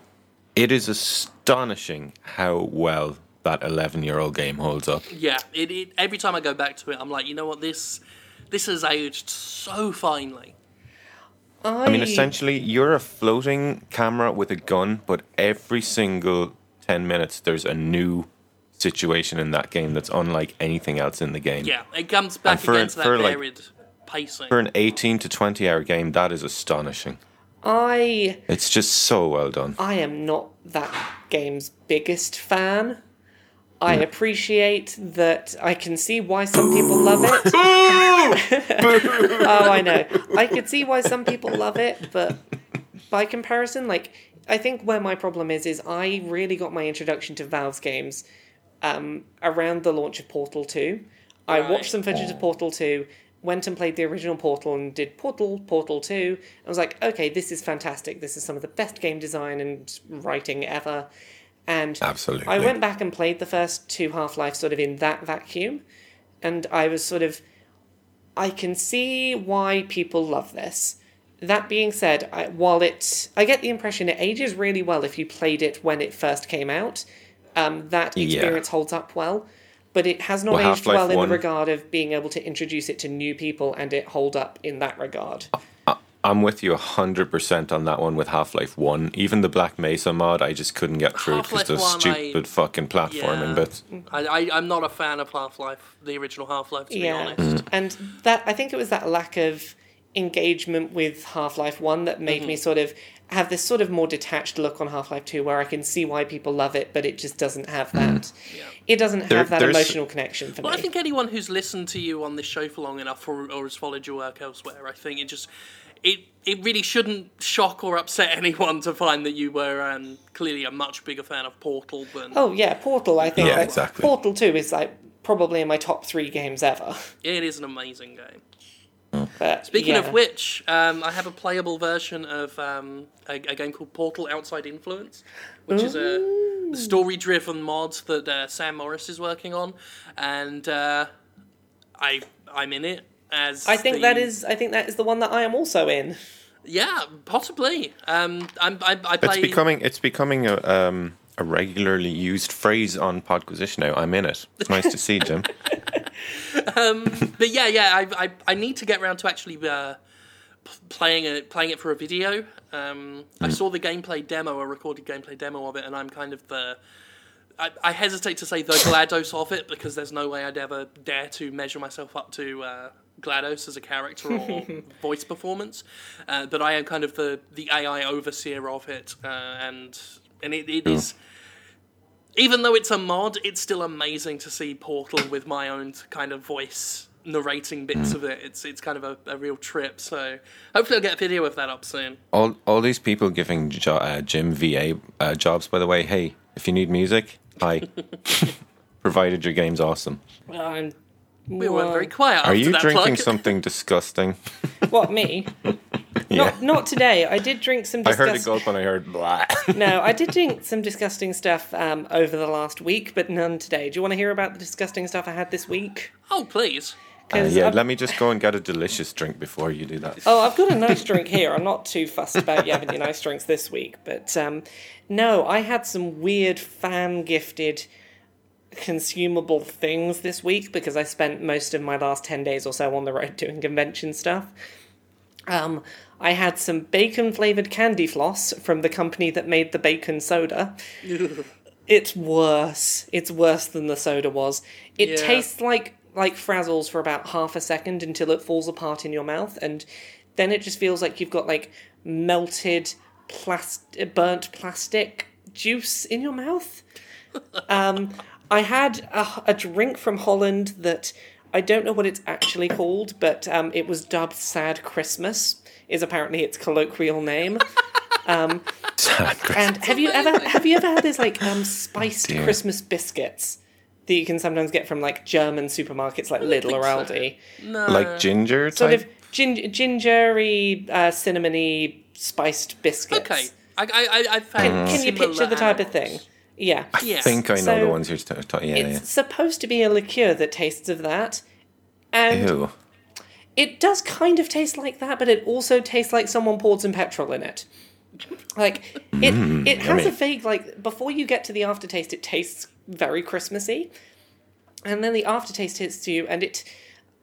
it is astonishing how well that eleven-year-old game holds up. yeah. It, it every time I go back to it, I'm like, you know what this this has aged so finely. I, I mean, essentially, you're a floating camera with a gun, but every single 10 minutes, there's a new situation in that game that's unlike anything else in the game. Yeah, it comes back for- again to that for, like- varied pacing. For an 18 to 20 hour game, that is astonishing. I It's just so well done. I am not that game's biggest fan. I appreciate that I can see why some people love it. oh, I know. I could see why some people love it, but by comparison, like I think where my problem is is I really got my introduction to Valve's games um, around the launch of Portal 2. I Right. watched some footage of Portal 2, went and played the original Portal and did Portal, Portal 2. I was like, okay, this is fantastic. This is some of the best game design and writing ever. And Absolutely. I went back and played the first two Half Life sort of in that vacuum, and I was sort of, I can see why people love this. That being said, I, while it, I get the impression it ages really well if you played it when it first came out. Um, that Yeah. experience holds up well, but it has not Well, aged Half-Life well in 1 the regard of being able to introduce it to new people and it hold up in that regard. I'm with you 100% on that one with Half Life 1. Even the Black Mesa mod, I just couldn't get through because Half-Life the 1, stupid fucking platforming Yeah. bits. I, I, I'm not a fan of Half Life, the original Half Life, to be yeah, honest. and that I think it was that lack of engagement with Half Life One that made Mm-hmm. me sort of have this sort of more detached look on Half Life Two, where I can see why people love it, but it just doesn't have that. It doesn't There- have that emotional connection for Well, me. Well, I think anyone who's listened to you on this show for long enough, or, or has followed your work elsewhere, I think it just it it really shouldn't shock or upset anyone to find that you were um, clearly a much bigger fan of Portal than oh yeah, Portal. I think Yeah, like, exactly. Portal Two is like probably in my top three games ever. it is an amazing game. But Speaking yeah. of which, um, I have a playable version of um, a, a game called Portal Outside Influence, which is a, a story-driven mod that uh, Sam Morris is working on, and uh, I I'm in it as. I think the- that is I think that is the one that I am also in. yeah, possibly. Um, I'm I, I play. It's becoming it's becoming a um, a regularly used phrase on Podquisition now. I'm in it. It's nice to see, Jim. but yeah, yeah, I, I, I need to get around to actually uh, playing it, playing it for a video. Um, I saw the gameplay demo, a recorded gameplay demo of it, and I'm kind of the. I, I hesitate to say the Glados of it because there's no way I'd ever dare to measure myself up to uh, Glados as a character or voice performance. Uh, but I am kind of the, the AI overseer of it, uh, and and it, it is even though it's a mod, it's still amazing to see Portal with my own kind of voice narrating bits of it. It's it's kind of a, a real trip. So hopefully I'll get a video of that up soon. All all these people giving jo- uh, Jim VA uh, jobs. By the way, hey, if you need music, hi. Provided your game's awesome. Um, We went very what- quiet. Are you that drinking plug. something disgusting? What me? Yeah. Not not today. I did drink some. Disgusting I heard disgust- a gulp and I heard blah. No, I did drink some disgusting stuff um, over the last week, but none today. Do you want to hear about the disgusting stuff I had this week? Oh please. Uh, 'Cause yeah, I've- let me just go and get a delicious drink before you do that. Oh, I've got a nice drink here. I'm not too fussed about you having your nice drinks this week, but um, no, I had some weird fan gifted consumable things this week because I spent most of my last 10 days or so on the road doing convention stuff. Um, I had some bacon flavored candy floss from the company that made the bacon soda. It's worse. It's worse than the soda was. It Yeah. tastes like like frazzles for about half a second until it falls apart in your mouth, and then it just feels like you've got like melted plastic, burnt plastic juice in your mouth. Um, I had a, a drink from Holland that I don't know what it's actually called, but um, it was dubbed "Sad Christmas." Is apparently its colloquial name. Sad Christmas. And have you ever have you ever had those like um spiced Dear. Christmas biscuits that you can sometimes get from like German supermarkets like Lidl or think so. Aldi? No. like ginger type. Sort of gin- gingery, uh, cinnamony spiced biscuits. okay. I I I I've found Can you picture the type of thing? Yeah. I Yes. think I know So, the ones you're talking. Ta- yeah, It's supposed to be a liqueur that tastes of that. And Ew. it does kind of taste like that, but it also tastes like someone poured some petrol in it. Like it, mm, it has yummy. a vague like before you get to the aftertaste, it tastes very Christmassy, and then the aftertaste hits you, and it.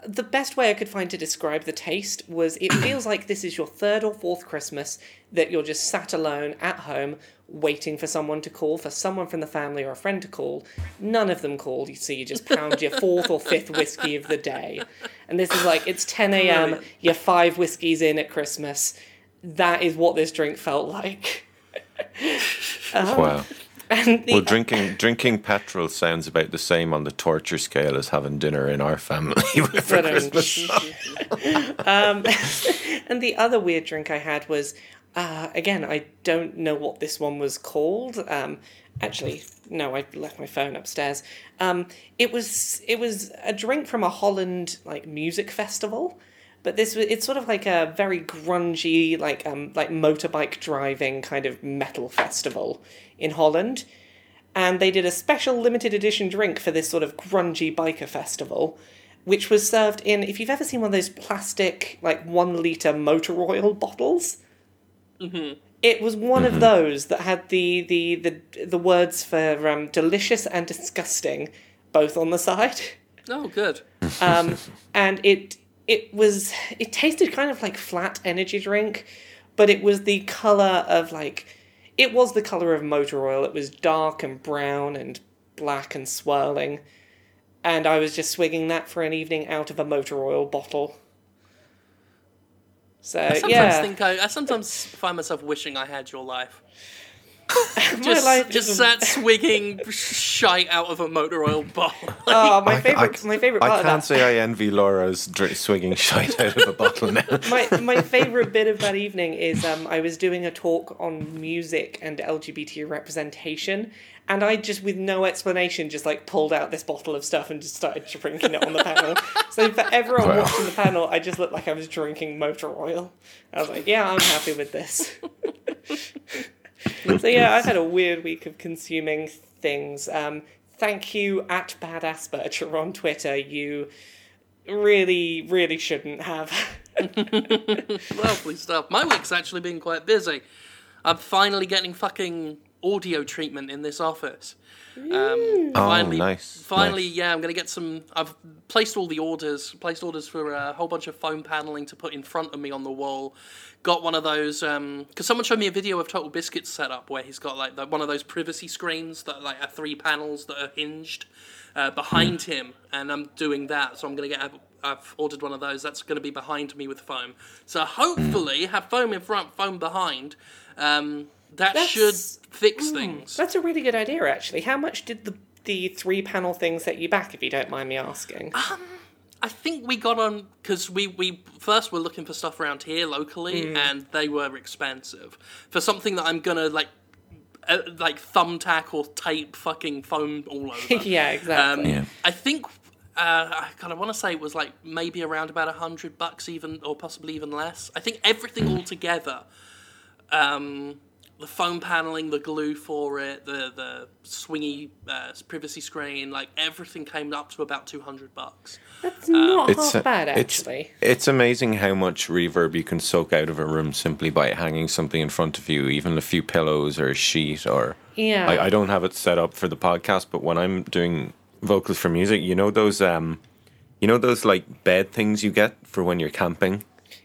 The best way I could find to describe the taste was it feels like this is your third or fourth Christmas that you're just sat alone at home waiting for someone to call, for someone from the family or a friend to call. None of them called, you see, you just pound your fourth or fifth whiskey of the day. And this is like, it's 10 a.m., Brilliant. you're five whiskeys in at Christmas. That is what this drink felt like. wow. And the, Well, drinking drinking petrol sounds about the same on the torture scale as having dinner in our family for Christmas. um, and the other weird drink I had was, uh, again, I don't know what this one was called. Um, actually, no, I left my phone upstairs. Um, it was it was a drink from a Holland like music festival. But this it's sort of like a very grungy, like um like motorbike driving kind of metal festival in Holland. And they did a special limited edition drink for this sort of grungy biker festival, which was served in if you've ever seen one of those plastic like one liter motor oil bottles. It was one of those that had the the the, the words for um, delicious and disgusting both on the side Oh, good. um, and it it was it tasted kind of like flat energy drink, but it was the color of like it was the color of motor oil. It was dark and brown and black and swirling, and I was just swigging that for an evening out of a motor oil bottle. So I sometimes yeah, think I, I sometimes find myself wishing I had your life. just, life just is- sat swigging shite out of a motor oil bottle. Oh, my favorite, I, my favorite I can't of that. say I envy Laura's dr- swigging shite out of a bottle now. my my favorite bit of that evening is um, I was doing a talk on music and LGBT representation, and I just with no explanation just like pulled out this bottle of stuff and just started drinking it on the panel. So for everyone Wow. watching the panel, I just looked like I was drinking motor oil. I was like, yeah, I'm happy with this. so yeah, I've had a weird week of consuming things. Um, thank you at Bad Asperger on Twitter. You really, really shouldn't have. Lovely stuff. My week's actually been quite busy. I'm finally getting fucking audio treatment in this office. Um, finally, nice, Finally, nice. yeah, I'm gonna get some. I've placed all the orders. Placed orders for a whole bunch of foam paneling to put in front of me on the wall. Got one of those because someone showed me a video of Total Biscuit's setup where he's got like the, one of those privacy screens that like are three panels that are hinged uh, behind him, and I'm doing that. So I'm gonna get. I've ordered one of those. That's going to be behind me with foam. So hopefully, have foam in front, foam behind. Um, that That's- should fix things. That's a really good idea, actually. How much did the the three panel thing set you back, if you don't mind me asking? I think we got on because we, we first were looking for stuff around here locally, and they were expensive for something that I'm gonna like, uh, like thumbtack or tape fucking foam all over. yeah, exactly. Um, Yeah. I think uh, I kind of want to say it was like maybe around about a hundred bucks, even or possibly even less. I think everything all together, um, the foam paneling, the glue for it, the the swingy uh, privacy screen, like everything came up to about two hundred bucks. That's not It's half uh, bad, it's- actually. It's, amazing how much reverb you can soak out of a room simply by hanging something in front of you, even a few pillows or a sheet or. Yeah. I, I don't have it set up for the podcast, but when I'm doing vocals for music, you know those um, you know those like bed things you get for when you're camping.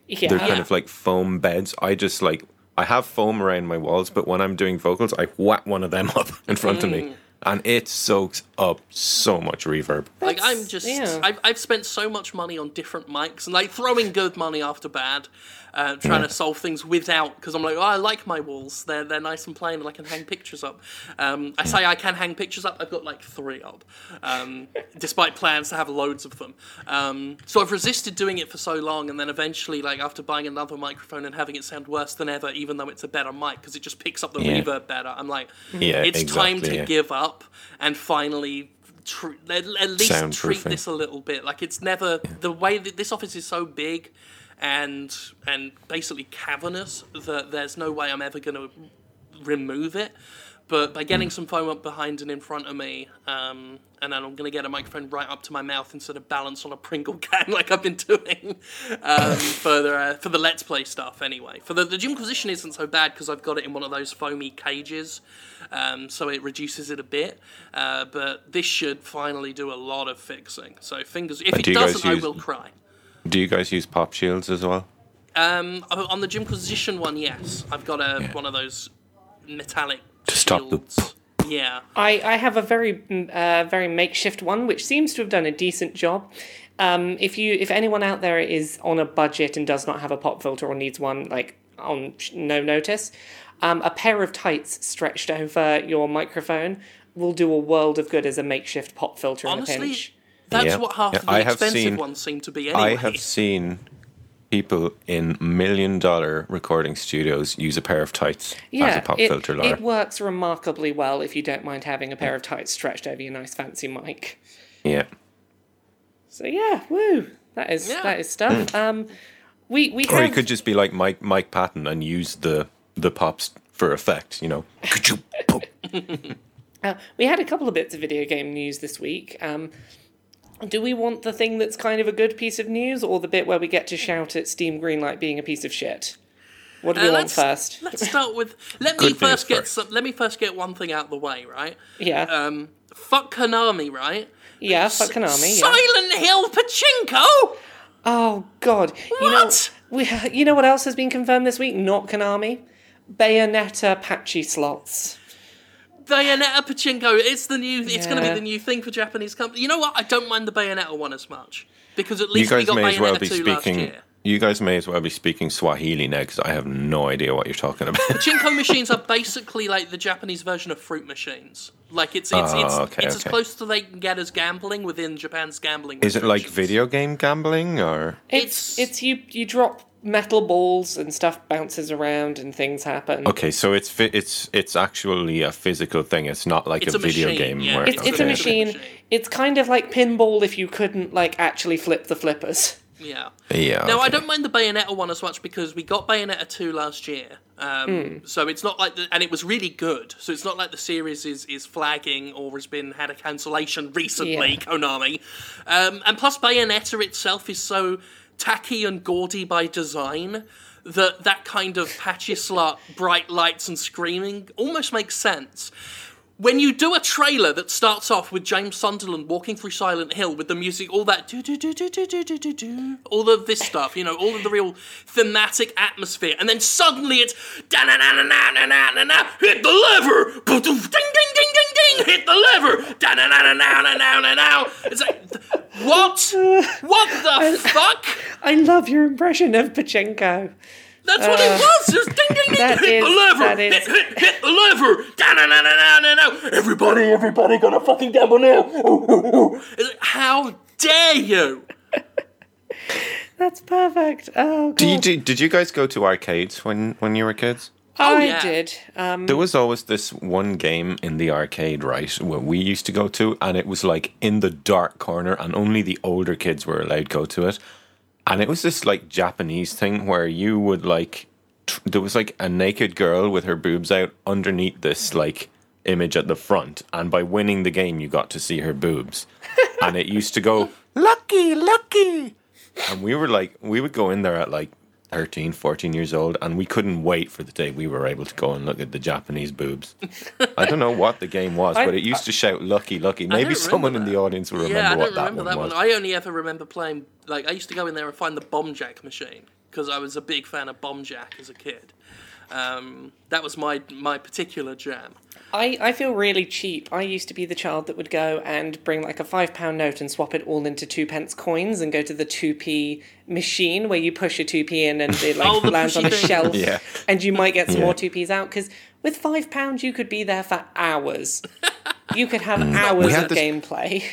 yeah. They're kind Yeah. of like foam beds. I just like I have foam around my walls, but when I'm doing vocals, I whack one of them up in front of Mm. me, and it soaks up so much reverb. Like I'm just, yeah. I've, I've spent so much money on different mics and like throwing good money after bad, uh, trying to solve things without because I'm like, oh, I like my walls. They're they're nice and plain, and I can hang pictures up. Um, I say I can hang pictures up. I've got like three up, um, despite plans to have loads of them. Um, so I've resisted doing it for so long, and then eventually, like after buying another microphone and having it sound worse than ever, even though it's a better mic because it just picks up the Yeah. reverb better. I'm like, Yeah, it's time exactly, to yeah. give up and finally tr- at, at least treat this a little bit. Like it's never the way that this office is so big and and basically cavernous that there's no way I'm ever going to remove it but by getting some foam up behind and in front of me um, and then I'm going to get a microphone right up to my mouth instead of balance on a Pringle can like I've been doing um, for the uh, for the Let's Play stuff anyway. For the the Jimquisition isn't so bad because I've got it in one of those foamy cages, um, so it reduces it a bit. Uh, but this should finally do a lot of fixing. So fingers if Uh, it doesn't, I use- will cry. Do you guys use pop shields as well? Um, on the Jimquisition one, yes, I've got a Yeah. one of those metallic Stop the. Yeah. I, I have a very mm, uh, very makeshift one, which seems to have done a decent job. Um, if you if anyone out there is on a budget and does not have a pop filter or needs one like on no notice, um, a pair of tights stretched over your microphone will do a world of good as a makeshift pop filter in a Honestly, pinch. that's Yeah. what half Yeah, of the I expensive seen- ones seem to be anyway. I have seen people in million dollar recording studios use a pair of tights as Yeah, a pop it, filter, Laura. it works remarkably well if you don't mind having a pair of tights stretched over your nice fancy mic. yeah. So yeah, woo, that is Yeah. that is stuff. Um, we we Or have you could just be like Mike Mike Patton and use the the pops for effect, you know. Ka-choo, pop. Uh, we had a couple of bits of video game news this week. Um, do we want the thing that's kind of a good piece of news, or the bit where we get to shout at Steam Greenlight being a piece of shit? What do we Uh, want first? Let's start with. Let me Good first get some. Let me first get one thing out of the way, right? Yeah, Um, fuck Konami, right? yeah, fuck Konami. Yeah. Silent Hill Pachinko. Oh God, you What? know we. You know what else has been confirmed this week? Not Konami. Bayonetta pachislots. Bayonetta Pachinko. It's the new. It's going to be the new thing for Japanese companies. You know what? I don't mind the Bayonetta one as much because at You least we got may Bayonetta as well be 2 last speaking. year. You guys may as well be speaking Swahili now because I have no idea what you're talking about. Pachinko machines are basically like the Japanese version of fruit machines. Like it's it's Oh, it's, okay, it's as close to they can get as gambling within Japan's gambling. Is it like video game gambling or? It's It's- it's you you drop metal balls and stuff bounces around and things happen. Okay, so it's fi- it's it's actually a physical thing. It's not like It's a, a video machine, game yeah. where It's, it's a machine. machine. It's kind of like pinball if you couldn't like actually flip the flippers. Yeah. Yeah. No, I don't mind the Bayonetta one as much because we got Bayonetta 2 last year. Um, Hmm. So it's not like, the, and it was really good. So it's not like the series is, is flagging or has been had a cancellation recently, Yeah. Konami. Um, and plus, Bayonetta itself is so tacky and gaudy by design that that kind of pachislot, bright lights and screaming almost makes sense. When you do a trailer that starts off with James Sunderland walking through Silent Hill with the music, all that do do do do do do do do do, all of this stuff, you know, all of the real thematic atmosphere, and then suddenly it's da na na na na na na na na, hit the lever, ding ding ding ding ding hit the lever, da na na na na na na na na. It's like, what? What the fuck? I love your impression of Pachinko. That's what it was. It was ding ding ding. that hit the lever. that is- Hit, hit, hit the lever. Da na na na na na na. Everybody, everybody, gonna fucking gamble now. Ooh, ooh, ooh. How dare you? That's perfect. Oh god. Do you, did, did you guys go to arcades when when you were kids? I yeah. did. Um, There was always this one game in the arcade, right, where we used to go to, and it was like in the dark corner, and only the older kids were allowed to go to it. And it was this like Japanese thing where you would like, tr- there was like a naked girl with her boobs out underneath this like image at the front, and by winning the game, you got to see her boobs. and it used to go, lucky, lucky. And we were like, we would go in there at like 13, 14 years old, and we couldn't wait for the day we were able to go and look at the Japanese boobs. I don't know what the game was, but it used to shout "Lucky, Lucky." Maybe someone in the audience will remember yeah, what that remember one that was. one. I only ever remember playing. Like I used to go in there and find the bomb jack machine because I was a big fan of bomb jack as a kid. Um, that was my my particular jam. I, I feel really cheap. I used to be the child that would go and bring like a five pound note and swap it all into two pence coins and go to the two p machine where you push a two p in and it like Oh, lands on a shelf Yeah. and you might get some Yeah. more two p's out because with five pounds you could be there for hours. you could have hours Mm. of this- gameplay.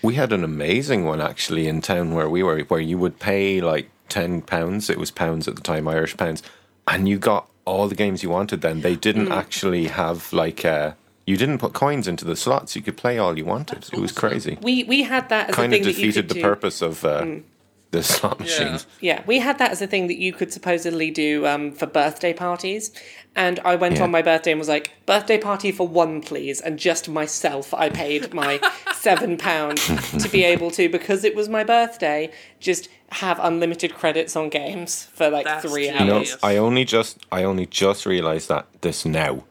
We had an amazing one actually in town where we were, where you would pay like ten pounds. It was pounds at the time, Irish pounds, and you got all the games you wanted. Then they didn't Hmm. actually have like uh, you didn't put coins into the slots. You could play all you wanted. it was crazy. We we had that as Kind a of thing that you defeated the do. purpose of uh, Mm. the slot machines. Yeah, we had that as a thing that you could supposedly do um, for birthday parties. And I went Yeah. on my birthday and was like, birthday party for one, please. And just myself, I paid my seven pounds to be able to, because it was my birthday, just have unlimited credits on games for like That's three genius. You know, hours. Yes. I only just I only just realized that this now,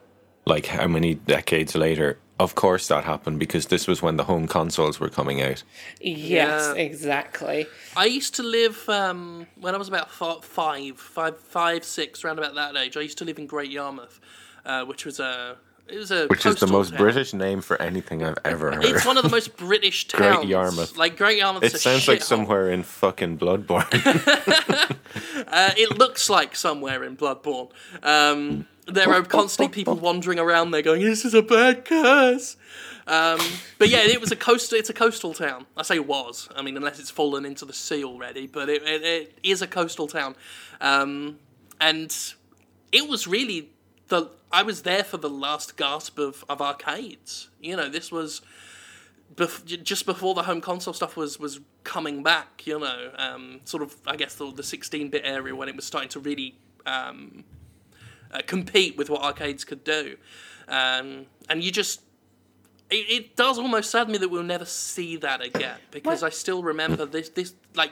like how many decades later. Of course, that happened because this was when the home consoles were coming out. Yes, Yeah. exactly. I used to live um, when I was about fi- five, five, five, six, around about that age. I used to live in Great Yarmouth, uh, which was a It was a Which is the most town. British name for anything I've ever heard. It's one of the most British towns. Great. Yarmouth. Like Great Yarmouth. it sounds like somewhere in fucking Bloodborne. Uh, it looks like somewhere in Bloodborne. Um, there are constantly people wandering around there going, "This is a bad curse." Um, but yeah, it was a coastal. It's a coastal town. I say was. I mean, unless it's fallen into the sea already. But it, it, it is a coastal town, um, and it was really the. I was there for the last gasp of, of arcades. You know, this was bef- just before the home console stuff was was coming back. You know, um, sort of I guess the the sixteen bit area when it was starting to really um, uh, compete with what arcades could do, um, and you just. It, it does almost sadden me that we'll never see that again because I still remember this this like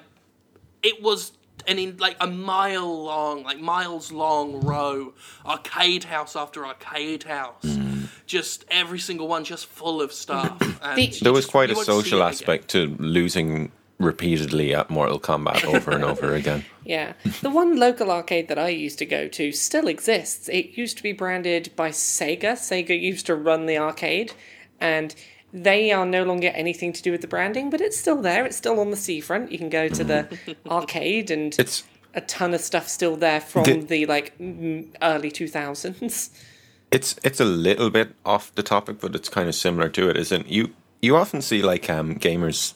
it was an in like a mile long, like miles long row, arcade house after arcade house, mm. just every single one just full of stuff. And The- there was just- quite a won't see social again. aspect to losing repeatedly at Mortal Kombat over and over again. Yeah. The one local arcade that I used to go to still exists. It used to be branded by Sega. Sega used to run the arcade, and they are no longer anything to do with the branding, but it's still there. It's still on the seafront. You can go to the arcade, and It's a ton of stuff still there from The- the like early 2000s. it's it's a little bit off the topic, but it's kind of similar to it, isn't it? you? You often see like um, gamers,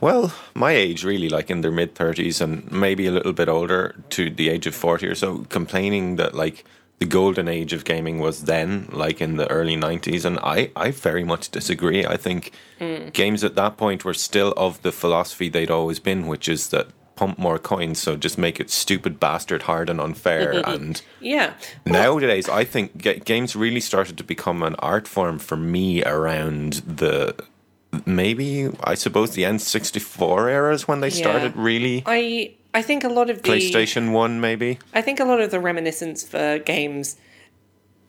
well, my age really, like in their mid thirties and maybe a little bit older to the age of forty or so, complaining that like the golden age of gaming was then, like in the early nineties, and I I very much disagree. I think mm. games at that point were still of the philosophy they'd always been, which is that pump more coins, so just make it stupid bastard hard and unfair and Yeah. nowadays i think ga- games really started to become an art form for me around the maybe i suppose the n64 eras when they started really I I think a lot of the playstation 1 maybe I think a lot of the reminiscence for games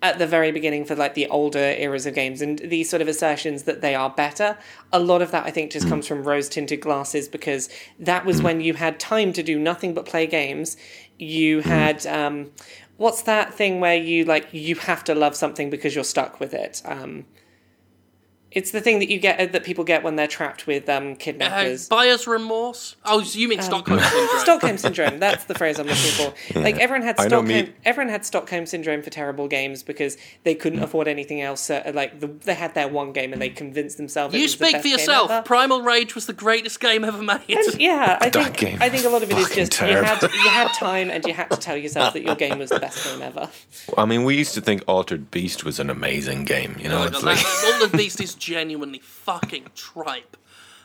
at the very beginning for like the older eras of games and these sort of assertions that they are better, a lot of that I think just comes from rose tinted glasses because that was when you had time to do nothing but play games. You had um, what's that thing where you like you have to love something because you're stuck with it. Um, it's the thing that you get that people get when they're trapped with um, Uh, kidnappers. buyer's remorse. Oh, you mean Stockholm syndrome? Stockholm syndrome. That's the phrase I'm looking for. Like everyone had Stockholm. me- Everyone had Stockholm syndrome for terrible games because they couldn't afford anything else. Uh, like the, they had their one game and they convinced themselves. it You was the speak best for yourself. Primal Rage was the greatest game ever made. Yeah, I think game I think a lot of it is fucking just you had you had time and you had to tell yourself that your game was the best game ever. i mean we used to think altered beast was an amazing game you know Oh, it's like that- all of these is genuinely fucking tripe.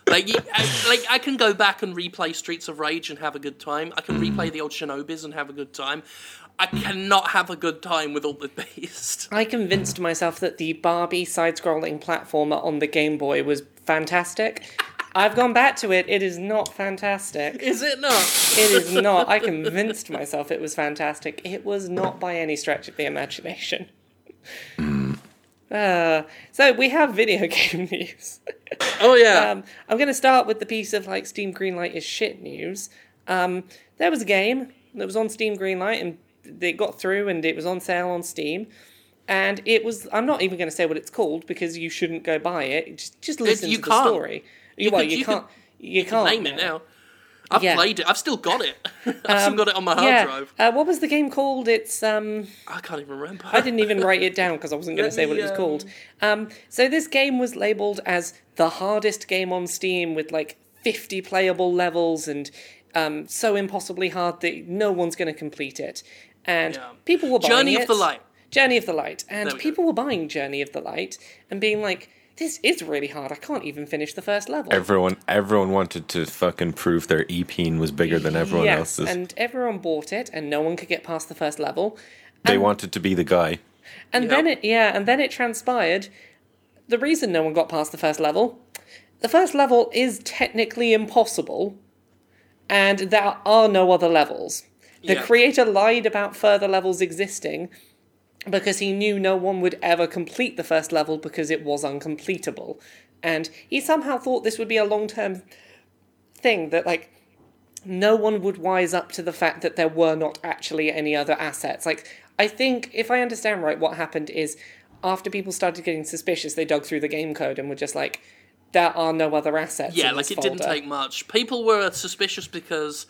Like, I, like I can go back and replay Streets of Rage and have a good time. I can mm. replay the old Shinobis and have a good time. I cannot have a good time with Altered Beast. I convinced myself that the Barbie side-scrolling platformer on the Game Boy was fantastic. I've gone back to it. It is not fantastic. Is it not? It is not. I convinced myself it was fantastic. It was not by any stretch of the imagination. Mm. Uh, so we have video game news. Oh yeah. Um, I'm going to start with the piece of like Steam Greenlight is shit news. Um, there was a game that was on Steam Greenlight and it got through and it was on sale on Steam. And it was. I'm not even going to say what it's called because you shouldn't go buy it. Just, just listen you to the can't. story. You, well, could- you, you can't. you can't Name it now. I've Yeah. played it. I've still got it. I've still got it on my hard Yeah. drive. Uh, what was the game called? It's um. I can't even remember. I didn't even write it down because I wasn't going to say what it was um, called. Um, so this game was labeled as the hardest game on Steam with like 50 playable levels and um, so impossibly hard that no one's going to complete it. And Yeah. people were buying Journey of the Light. Journey of the Light. And go. people were buying Journey of the Light and being like, this is really hard. I can't even finish the first level. everyone everyone wanted to fucking prove their epeen was bigger than everyone yes, else's and everyone bought it, and no one could get past the first level. they wanted to be the guy And Yep. then it yeah, and then it transpired. The reason no one got past the first level, the first level is technically impossible, and there are no other levels. The Yeah. creator lied about further levels existing because he knew no one would ever complete the first level because it was uncompletable. And he somehow thought this would be a long term thing that, like, no one would wise up to the fact that there were not actually any other assets. Like, I think, if I understand right, what happened is after people started getting suspicious, they dug through the game code and were just like, there are no other assets. Yeah, like it didn't take much. People were suspicious because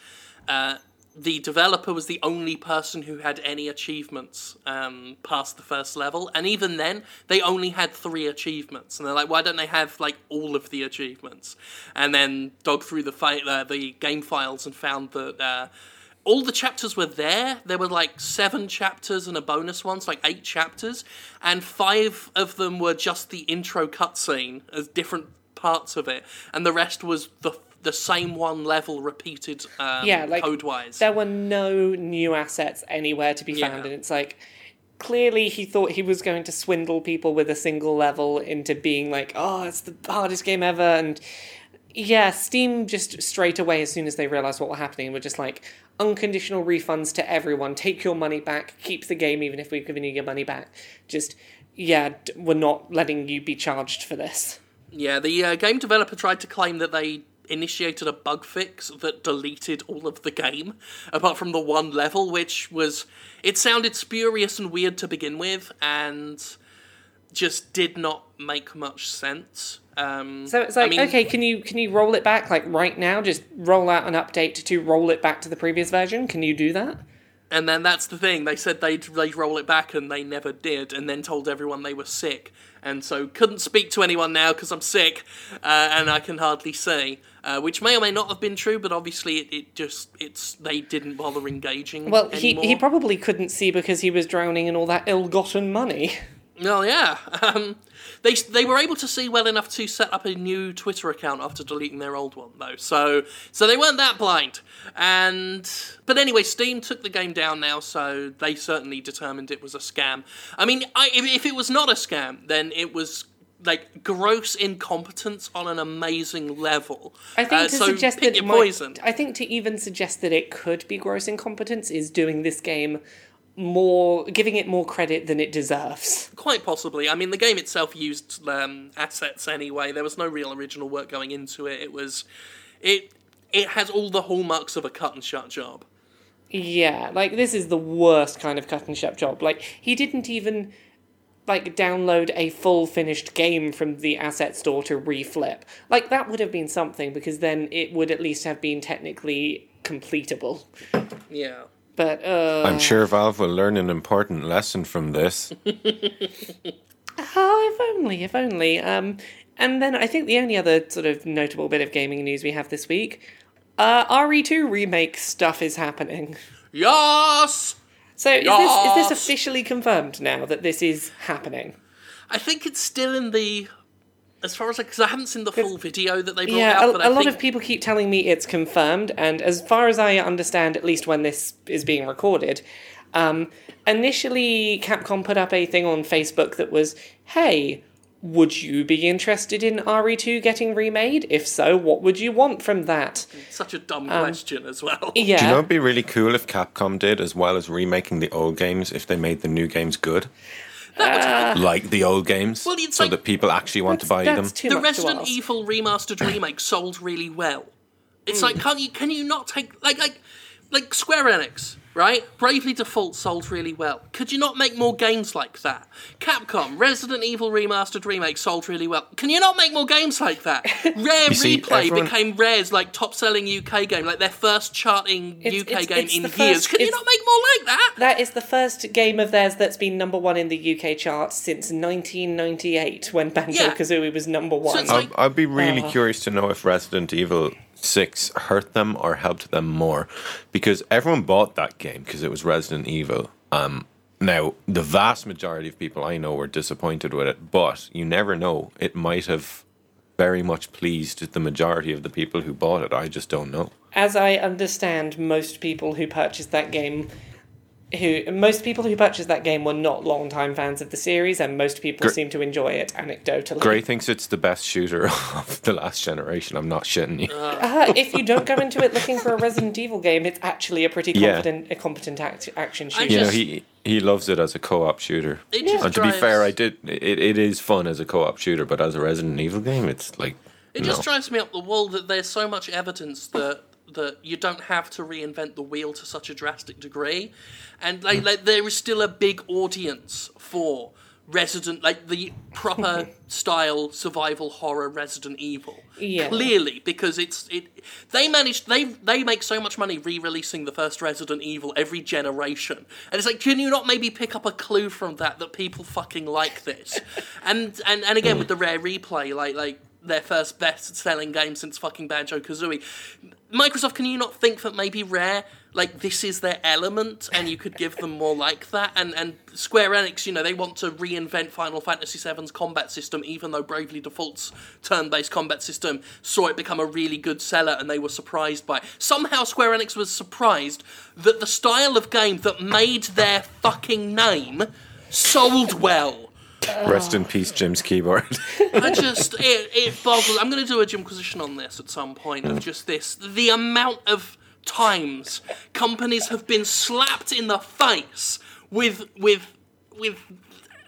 uh, the developer was the only person who had any achievements um, past the first level, and even then, they only had three achievements. And they're like, why don't they have like all of the achievements? And then dug through the fi- uh, the game files and found that. Uh, all the chapters were there. There were like seven chapters and a bonus one, so like eight chapters, and five of them were just the intro cutscene as different parts of it, and the rest was the the same one level repeated um, Yeah, like, code wise. There were no new assets anywhere to be Yeah. found, and it's like clearly he thought he was going to swindle people with a single level into being like, oh, it's the hardest game ever, and yeah, Steam just straight away as soon as they realized what was happening were just like unconditional refunds to everyone. Take your money back. Keep the game even if we've given you your money back. Just yeah, d- we're not letting you be charged for this. Yeah, the uh, game developer tried to claim that they initiated a bug fix that deleted all of the game, apart from the one level, which was. It sounded spurious and weird to begin with, and just did not make much sense. Um, So it's I like, mean, okay, can you can you roll it back like right now? Just roll out an update to roll it back to the previous version. Can you do that? And then that's the thing. They said they'd, they'd roll it back, and they never did, and then told everyone they were sick. And so couldn't speak to anyone now because I'm sick, uh, and I can hardly see. Uh, which may or may not have been true, but obviously it, it just it's they didn't bother engaging. Well, he he probably couldn't see because he was drowning in all that ill-gotten money. Well, yeah. Um, they they were able to see well enough to set up a new Twitter account after deleting their old one, though. So so they weren't that blind. And but anyway, Steam took the game down now, so they certainly determined it was a scam. I mean, I, if, if it was not a scam, then it was. Like gross incompetence on an amazing level. I think Uh, to so suggest that it might. I think to even suggest that it could be gross incompetence is doing this game more, giving it more credit than it deserves. Quite possibly. I mean, the game itself used um, assets anyway. There was no real original work going into it. It was, it it has all the hallmarks of a cut and shut job. Yeah, like this is the worst kind of cut and shut job. Like he didn't even like download a full finished game from the asset store to reflip. Like that would have been something because then it would at least have been technically completable. Yeah. But uh I'm sure Valve will learn an important lesson from this. Oh, if only, if only. Um, and then I think the only other sort of notable bit of gaming news we have this week, uh, RE2 remake stuff is happening. Yes. So is this is this officially confirmed now that this is happening? I think it's still in the. As far as I because I haven't seen the full video that they brought Yeah, out, a, but a I lot of people keep telling me it's confirmed, and as far as I understand, at least when this is being recorded, um, initially Capcom put up a thing on Facebook that was, "Hey, would you be interested in RE2 getting remade? If so, what would you want from that?" such a dumb um, question as well. Yeah, Do you know it'd be really cool if Capcom did, as well as remaking the old games, if they made the new games good? like the old games, Well, it's so like- that people actually want to buy them. too the Resident. Evil remastered remake sold really well. It's like can't you can you not take like like like Square Enix, right? Bravely Default sold really well. Could you not make more games like that? Capcom Resident Evil remastered remake sold really well. Can you not make more games like that? Rare see, Replay everyone- became Rare's like top selling UK game, like their first charting It's- UK it's- game it's in the years. first- Can you it's- not make more like that? That is the first game of theirs that's been number one in the UK chart since 1998, when Banjo Yeah. Kazooie was number one. it's like- I'd, I'd be really Uh-huh. curious to know if Resident Evil 6 hurt them or helped them more. Because everyone bought that game because it was Resident Evil. Um, now, the vast majority of people I know were disappointed with it, but you never know. It might have very much pleased the majority of the people who bought it. I just don't know. As I understand, most people who purchased that game, who most people who purchased that game were not long-time fans of the series, and most people Gr- seem to enjoy it anecdotally. Gray thinks it's the best shooter of the last generation. I'm not shitting you. Uh, if you don't go into it looking for a Resident Evil game, it's actually a pretty Yeah. competent, a competent act, action I shooter. you know, he he loves it as a co-op shooter. It just And to be fair, I did. It, it is fun as a co-op shooter, but as a Resident Evil game, it's like It no. just drives me up the wall that there's so much evidence that that you don't have to reinvent the wheel to such a drastic degree, and like, like there is still a big audience for Resident, like the proper style survival horror Resident Evil. Yeah. Clearly, because it's it. They managed. They they make so much money re-releasing the first Resident Evil every generation, and it's like, can you not maybe pick up a clue from that that people fucking like this? and and and again with the rare replay, like like their first best-selling game since fucking Banjo Kazooie. Microsoft, can you not think that maybe Rare, like this is their element, and you could give them more like that? And and Square Enix, you know, they want to reinvent Final Fantasy VII's combat system, even though Bravely Default's turn-based combat system saw it become a really good seller, and they were surprised by it. Somehow, Square Enix was surprised that the style of game that made their fucking name sold well. Rest in peace, Jim's keyboard. I just it, it boggles. I'm going to do a Jimquisition on this at some point of just this the amount of times companies have been slapped in the face with with with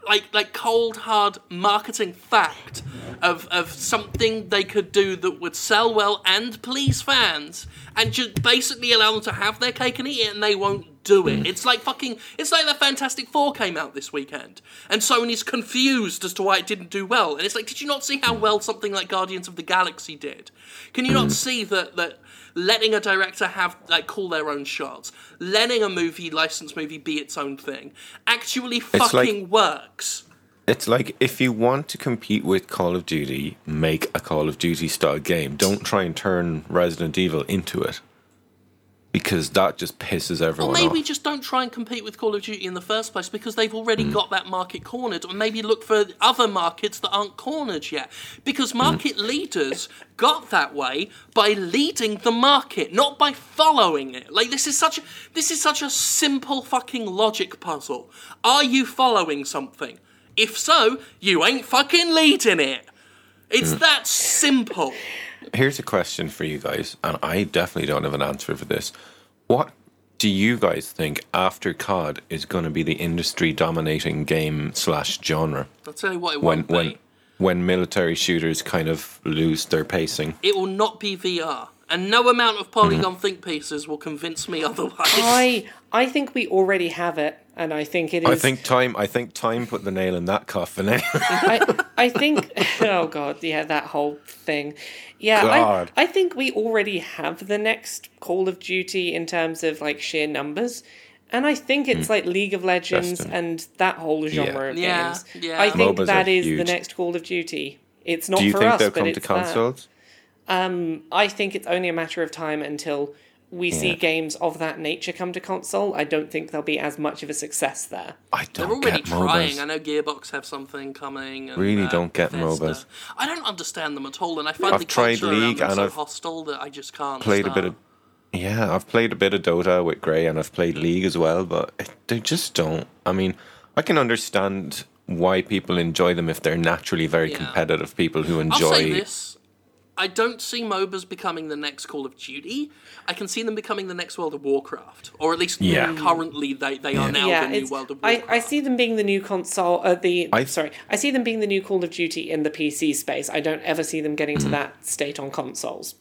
like like cold hard marketing fact of of something they could do that would sell well and please fans and just basically allow them to have their cake and eat it and they won't do it. Mm. It's like fucking it's like the Fantastic Four came out this weekend and Sony's confused as to why it didn't do well. And it's like, did you not see how well something like Guardians of the Galaxy did? Can you not mm. see that that letting a director have like call their own shots, letting a movie licensed movie be its own thing, actually like- fucking works. It's like if you want to compete with Call of Duty, make a Call of Duty style game. Don't try and turn Resident Evil into it. Because that just pisses Or everyone maybe off. just don't try and compete with Call of Duty in the first place because they've already Mm. got that market cornered. Or maybe look for other markets that aren't cornered yet. Mm. Because market leaders got that way by leading the market, not by following it. Like this is such a, this is such a simple fucking logic puzzle. Are you following something? If so, you ain't fucking leading it. It's Mm. that simple. Here's a question for you guys, and I definitely don't have an answer for this. What do you guys think after COD is going to be the industry dominating game slash genre I'll tell you what it when won't be. when when military shooters kind of lose their pacing? it will not be VR, and no amount of polygon think pieces will convince me otherwise. I I think we already have it, and I think it is. I think time. I think time put the nail in that coffin. eh? I, I think. Oh God, yeah, that whole thing. Yeah, God. I, I think we already have the next Call of Duty in terms of like sheer numbers. And I think it's hmm. like League of Legends Destiny. and that whole genre of Yeah, games. yeah. I think MOBAs that are is the next Call of Duty. It's not do you for think us, they'll but come it's to that. consoles? Um, I think it's only a matter of time until we see games of that nature come to console. I don't think there'll be as much of a success there. I They're don't already get trying. I know Gearbox have something coming. And, Really uh, don't get Bethesda. MOBAs. I don't understand them at all, and I find I've the tried culture around League them and so I've hostile that I just can't. Played a bit of. Yeah, I've played a bit of Dota with Gray, and I've played League as well, but it, they just don't. I mean, I can understand why people enjoy them if they're naturally very Yeah. competitive people who I'll say enjoy. This. I don't see MOBAs becoming the next Call of Duty. I can see them becoming the next World of Warcraft, or at least Yeah. currently they, they are now yeah, the new World of Warcraft. I see them being the new console. Uh, the I- sorry, I see them being the new Call of Duty in the PC space. I don't ever see them getting to Mm-hmm. that state on consoles.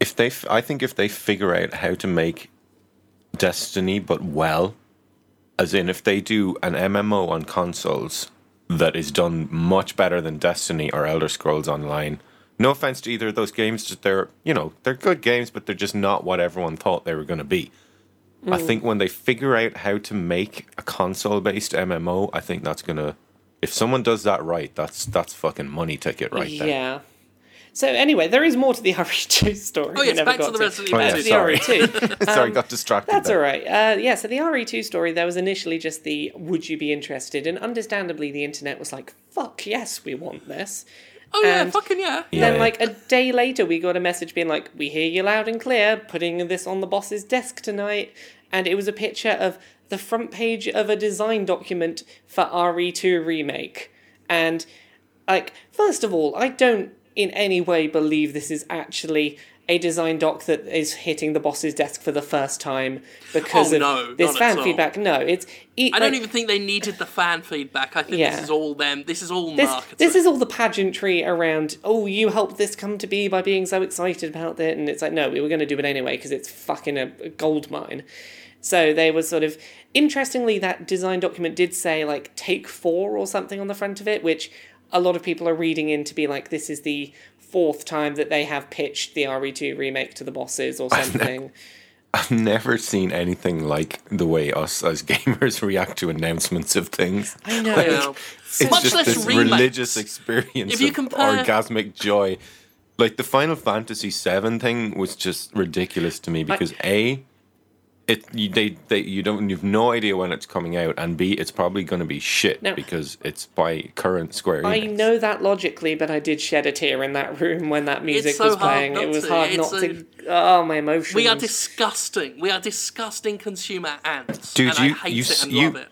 if they, f- I think if they figure out how to make Destiny but well, as in if they do an MMO on consoles that is done much better than Destiny or Elder Scrolls Online. No offense to either of those games, just they're you know they're good games, but they're just not what everyone thought they were going to be. I think when they figure out how to make a console-based MMO, I think that's gonna. If someone does that right, that's that's fucking money ticket right there. Yeah. So anyway, there is more to the RE2 story. Oh, we yes, never back to got the Resident Oh, Evil yeah, Back to the sorry. RE2. Sorry, got distracted. That's there. all right. Uh, yeah, so the RE2 story, there was initially just the would you be interested? And understandably, the internet was like, fuck yes, we want this. Oh yeah, fucking yeah. Yeah. Then, like, a day later, we got a message being like, we hear you loud and clear, putting this on the boss's desk tonight. And it was a picture of the front page of a design document for RE2 Remake. And, like, first of all, I don't in any way believe this is actually a design doc that is hitting the boss's desk for the first time because Oh, of no, this fan feedback. No, it's e- I don't like, even think they needed the fan feedback. I think Yeah. this is all them. This is all this, marketing. this is all the pageantry around oh you helped this come to be by being so excited about it and it's like no we were going to do it anyway because it's fucking a, a gold mine so they were sort of interestingly that design document did say like take four or something on the front of it which a lot of people are reading in to be like this is the fourth time that they have pitched the re2 remake to the bosses or something I've never seen anything like the way us as gamers react to announcements of things. i know You know, It's much just less this remakes. religious experience If you of compare- orgasmic joy. Like the Final Fantasy VII thing was just ridiculous to me because a, it you they, they you don't you've no idea when it's coming out, and b it's probably going to be shit No. because it's by current Square I know that logically, but I did shed a tear in that room when that music so was playing. It was to. hard It's not a- to. Oh, my emotions. we are disgusting. We are disgusting consumer ants. Dude, and you- I hate you it and you- love it.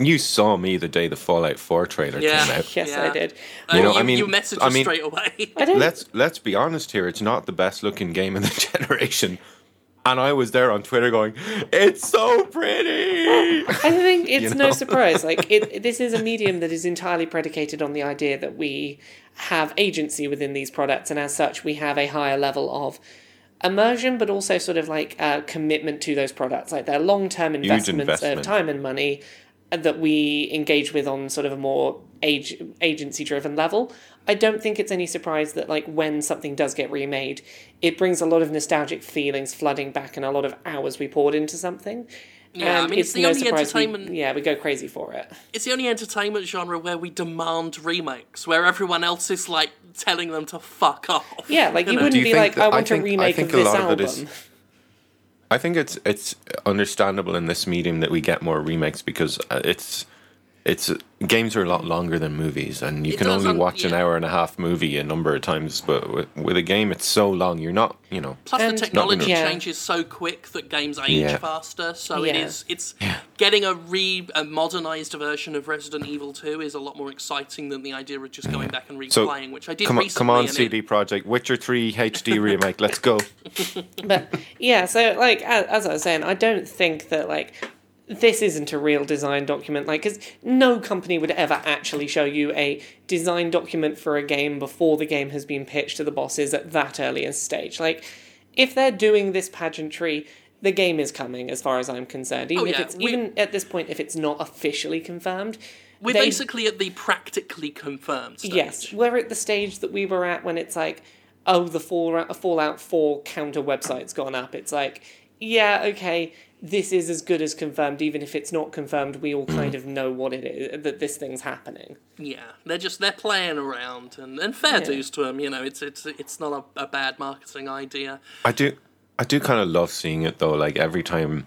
You saw me the day the Fallout Four trailer Yeah. came out. Yes, I did. Uh, You know, you, I mean- you messaged I mean- straight away. I let's let's be honest here. It's not the best looking game in the generation, and I was there on Twitter going, "It's so pretty." I think it's you no surprise. Like it, this is a medium that is entirely predicated on the idea that we have agency within these products, and as such, we have a higher level of immersion, but also sort of like uh, commitment to those products. Like they're long term investments investment. of time and money that we engage with on sort of a more age agency driven level. I don't think it's any surprise that like when something does get remade, it brings a lot of nostalgic feelings flooding back and a lot of hours we poured into something. Yeah, I mean, it's the no only surprise we- entertainment- yeah, we go crazy for it. it's the only entertainment genre where we demand remakes, where everyone else is like telling them to fuck off. Yeah, like you, know? wouldn't you be like, that- I I want think- a I remake think of a this lot of album. it is- I think it's it's understandable in this medium that we get more remakes because uh, it's it's games are a lot longer than movies, and you It can only un- watch an hour and a half movie a number of times. But with, with a game, it's so long, you're not you know. Plus, And- the technology Yeah. changes so quick that games age Yeah. faster. So it Yeah. is. It's getting a re a modernized version of Resident Evil Two is a lot more exciting than the idea of just going back and replaying, So which I did come on, recently. come on, and it- CD Projekt, Witcher Three HD remake, let's go. But yeah, so like as, as I was saying, I don't think that like this isn't a real design document. Like, because no company would ever actually show you a design document for a game before the game has been pitched to the bosses at that earliest stage. Like, if they're doing this pageantry. The game is coming, as far as I'm concerned. Even Oh, if yeah, it's we- even at this point, if it's not officially confirmed, We're they- basically at the practically confirmed stage. Yes, we're at the stage that we were at when it's like, oh, the Fallout, Fallout 4 counter website's gone up. It's like, yeah, okay, this is as good as confirmed. Even if it's not confirmed, we all kind of know what it is, that this thing's happening. Yeah, they're just they're playing around, and, and fair Yeah. dues to them. You know, it's it's it's not a, a bad marketing idea. I do, I do kind of love seeing it though. Like every time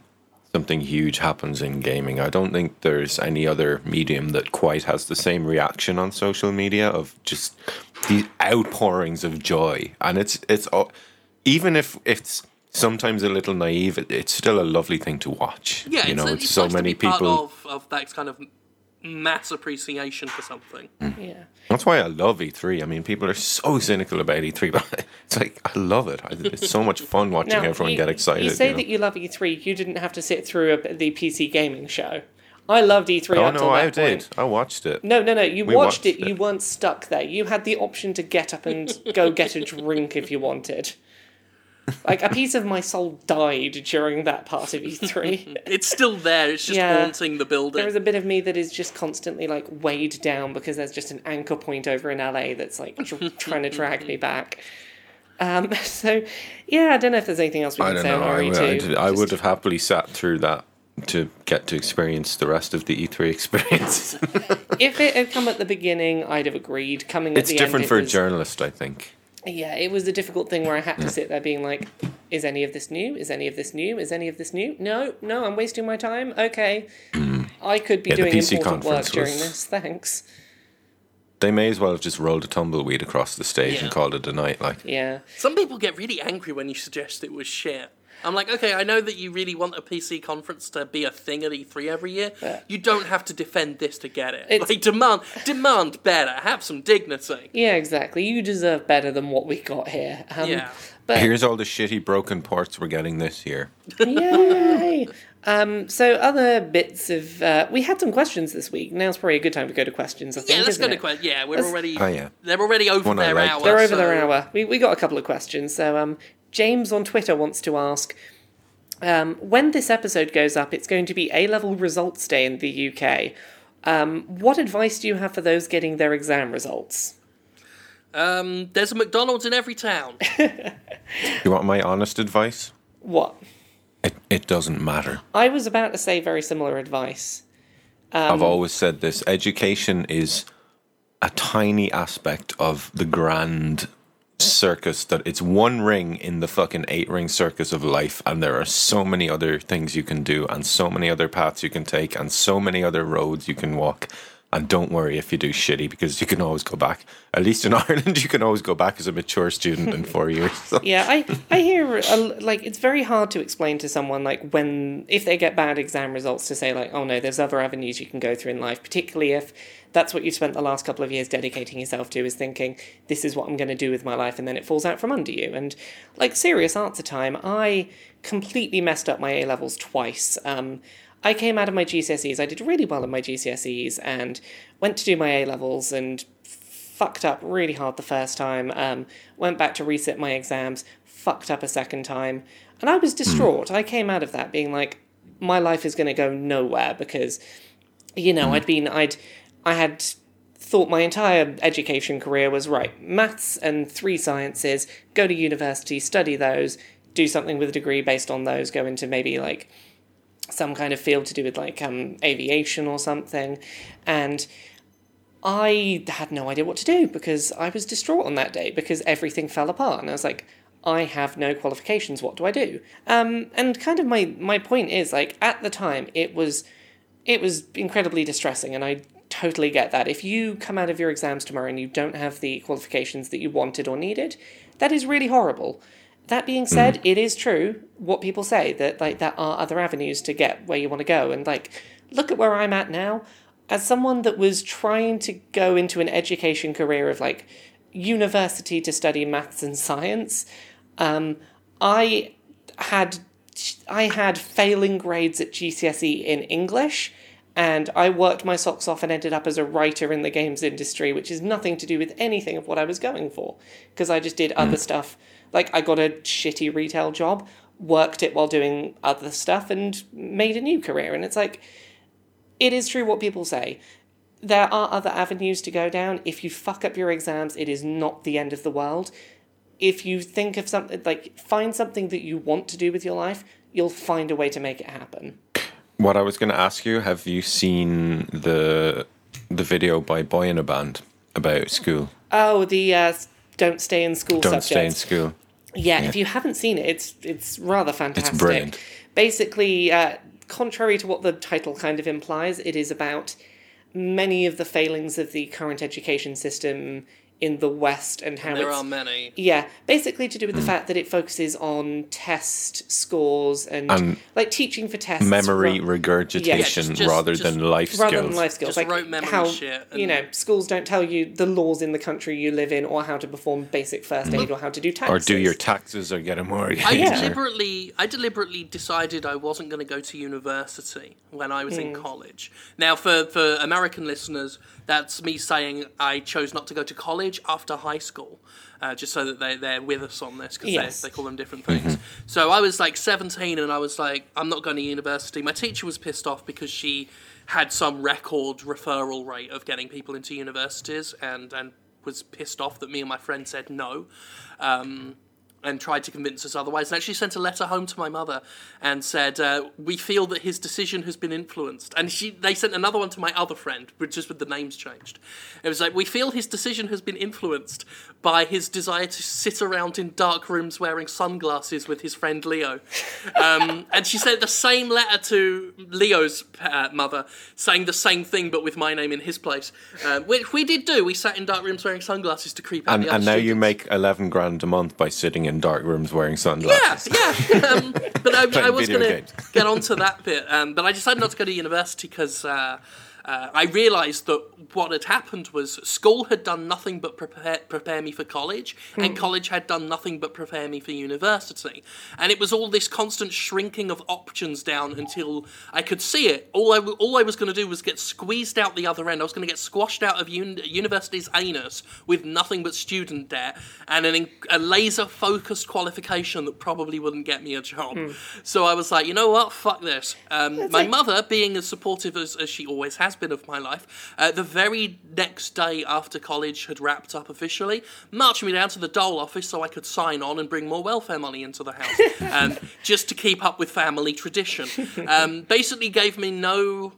something huge happens in gaming, I don't think there's any other medium that quite has the same reaction on social media of just these outpourings of joy. And it's it's even if it's sometimes a little naive, it, it's still a lovely thing to watch. Yeah, you know, it's, it's, it's so nice many to be part people. of, of that kind of mass appreciation for something. Mm. Yeah. That's why I love E3. I mean, people are so cynical about E3, but it's like I love it. I- It's so much fun watching everyone you, get excited. You say know? that you love E3, you didn't have to sit through a, the PC gaming show. I loved E3 oh up no, that I did. I watched it. No, no, no. You watched, watched it. it. You weren't stuck there. You had the option to get up and go get a drink if you wanted. Like a piece of my soul died during that part of E3. It's still there. It's just Yeah. haunting the building. there is a bit of me that is just constantly like weighed down because there's just an anchor point over in LA that's like dr- trying to drag me back. Um, so yeah, I don't know if there's anything else we I can don't say know. on I, RE2. would- I Just- would have happily sat through that to get to experience the rest of the E3 experience. If it had come at the beginning, I'd have agreed. Coming at it's the different end, for it a journalist, I think. Yeah, it was a difficult thing where I had to sit there being like, is any of this new? Is any of this new? Is any of this new? No, no, I'm wasting my time. Okay. Mm. I could be Yeah, the doing PC important work conference during was- this. Thanks. They may as well have just rolled a tumbleweed across the stage Yeah. and called it a night. Like, Yeah. Some people get really angry when you suggest it was shit. I'm like, okay, I know that you really want a PC conference to be a thing at E3 every year. You don't have to defend this to get it. It's- like demand, demand better. Have some dignity. Yeah, exactly. You deserve better than what we got here. Um, Yeah. But Here's all the shitty broken ports we're getting this year. Yay! um, so other bits of uh, we had some questions this week. Now's probably a good time to go to questions. I think, Yeah, let's isn't go to questions. Yeah, we're Let's- already. Oh, yeah. They're already over One their like. hour. They're over their hour. We we got a couple of questions. So um, James on Twitter wants to ask. Um, when this episode goes up, it's going to be A level results day in the UK. Um, what advice do you have for those getting their exam results? Um, there's a McDonald's in every town. You want my honest advice? What? It, it doesn't matter. I was about to say very similar advice. Um, I've always said this education is a tiny aspect of the grand circus that it's one ring in the fucking eight ring circus of life and there are so many other things you can do and so many other paths you can take and so many other roads you can walk and don't worry if you do shitty because you can always go back at least in ireland you can always go back as a mature student in four years so. Yeah, I I hear like it's very hard to explain to someone like when if they get bad exam results to say like oh no there's other avenues you can go through in life particularly if that's what you spent the last couple of years dedicating yourself to is thinking this is what I'm going to do with my life and then it falls out from under you. And like serious answer time I completely messed up my A levels twice. Um I came out of my GCSEs I did really well in my GCSEs and went to do my A levels and fucked up really hard the first time, um, went back to resit my exams, fucked up a second time, and I was distraught. I came out of that being like, my life is going to go nowhere because, you know, I'd been, I'd, I had thought my entire education career was right, maths and three sciences, go to university, study those, do something with a degree based on those, go into maybe like some kind of field to do with like um, aviation or something, and I had no idea what to do because I was distraught on that day because everything fell apart. And I was like, I have no qualifications. What do I do? Um, and kind of my, my point is like at the time it was it was incredibly distressing and I totally get that. If you come out of your exams tomorrow and you don't have the qualifications that you wanted or needed, that is really horrible. That being said, it is true what people say that like there are other avenues to get where you want to go and like look at where I'm at now as someone that was trying to go into an education career of like university to study maths and science, um, I had I had failing grades at GCSE in English, and I worked my socks off and ended up as a writer in the games industry, which is nothing to do with anything of what I was going for, because I just did other mm. stuff. Like I got a shitty retail job, worked it while doing other stuff, and made a new career. And it's like it is true what people say. There are other avenues to go down. If you fuck up your exams, it is not the end of the world. If you think of something, like, find something that you want to do with your life, you'll find a way to make it happen. What i was going to ask you have you seen the the video by Boyinaband about school Oh, the uh, don't stay in school don't subject. stay in school Yeah, if you haven't seen it, it's it's rather fantastic. It's brilliant. Basically, uh, contrary to what the title kind of implies, it is about many of the failings of the current education system in the West and how There it's are many. yeah, basically to do with the fact that it focuses on test scores and, And like teaching for tests, memory ra- regurgitation Yeah, just- just- rather just- than life rather skills than life skills, Just like rote memory how shit you know schools don't tell you the laws in the country you live in or how to perform basic first aid or how to do taxes or do your taxes or get a mortgage I Yeah. deliberately, I deliberately decided I wasn't going to go to university when I was in Hmm. college. Now, for for American listeners, that's me saying I chose not to go to college after high school, uh, just so that they they're with us on this because Yes. they, they call them different things. So I was like 17, and I was like, I'm not going to university. My teacher was pissed off because she had some record referral rate of getting people into universities, and and was pissed off that me and my friend said no. Um, and tried to convince us otherwise, and actually sent a letter home to my mother and said, uh, "We feel that his decision has been influenced." And she, they sent another one to my other friend, just with the names changed. It was like, "We feel his decision has been influenced by his desire to sit around in dark rooms wearing sunglasses with his friend Leo." Um, and she sent the same letter to Leo's uh, mother, saying the same thing, but with my name in his place, uh, which we did do. We sat in dark rooms wearing sunglasses to creep out and, and now you make 11 grand a month by sitting in dark rooms wearing sunglasses Yeah, yeah. Um, but I, I was going to get onto that bit. Um, but I decided not to go to university because uh, uh, I realised that what had happened was school had done nothing but prepare prepare me for college, and college had done nothing but prepare me for university. And it was all this constant shrinking of options down until I could see it. All I w- all I was going to do was get squeezed out the other end. I was going to get squashed out of un- university's anus with nothing but student debt and an in- a laser focused qualification that probably wouldn't get me a job. So I was like, you know what? Fuck this. Um, my like- mother, being as supportive as, as she always has been of my life, uh, the very next day after college had wrapped up officially, marched me down to the dole office so I could sign on and bring more welfare money into the house, um, just to keep up with family tradition. Um, basically, gave me no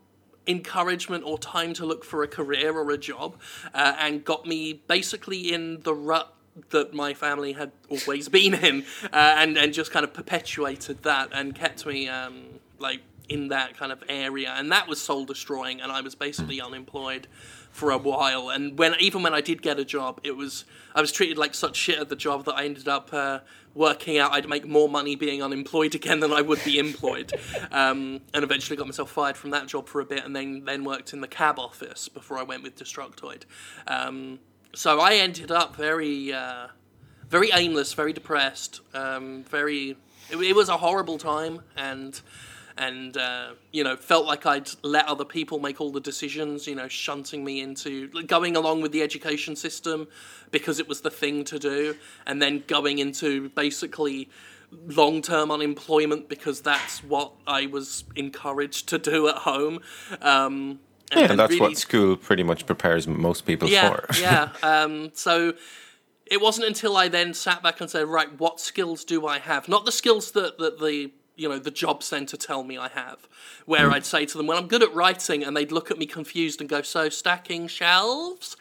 encouragement or time to look for a career or a job, uh, and got me basically in the rut that my family had always been in, uh, and and just kind of perpetuated that and kept me um, like in that kind of area, and that was soul destroying, and I was basically unemployed for a while. And when even when I did get a job, it was I was treated like such shit at the job that I ended up. Uh, Working out, I'd make more money being unemployed again than I would be employed, um, and eventually got myself fired from that job for a bit, and then then worked in the cab office before I went with Destructoid. Um, so I ended up very, uh, very aimless, very depressed, um, very. It, it was a horrible time, and and uh, you know felt like I'd let other people make all the decisions. You know, shunting me into going along with the education system because it was the thing to do, and then going into basically long term unemployment because that's what I was encouraged to do at home. Um, and, Yeah, and that's really what school pretty much prepares most people yeah, for. yeah. Um, so it wasn't until I then sat back and said, right, what skills do I have? Not the skills that, that the you know the job centre tell me I have, where I'd say to them, "Well, I'm good at writing," and they'd look at me confused and go, "So stacking shelves."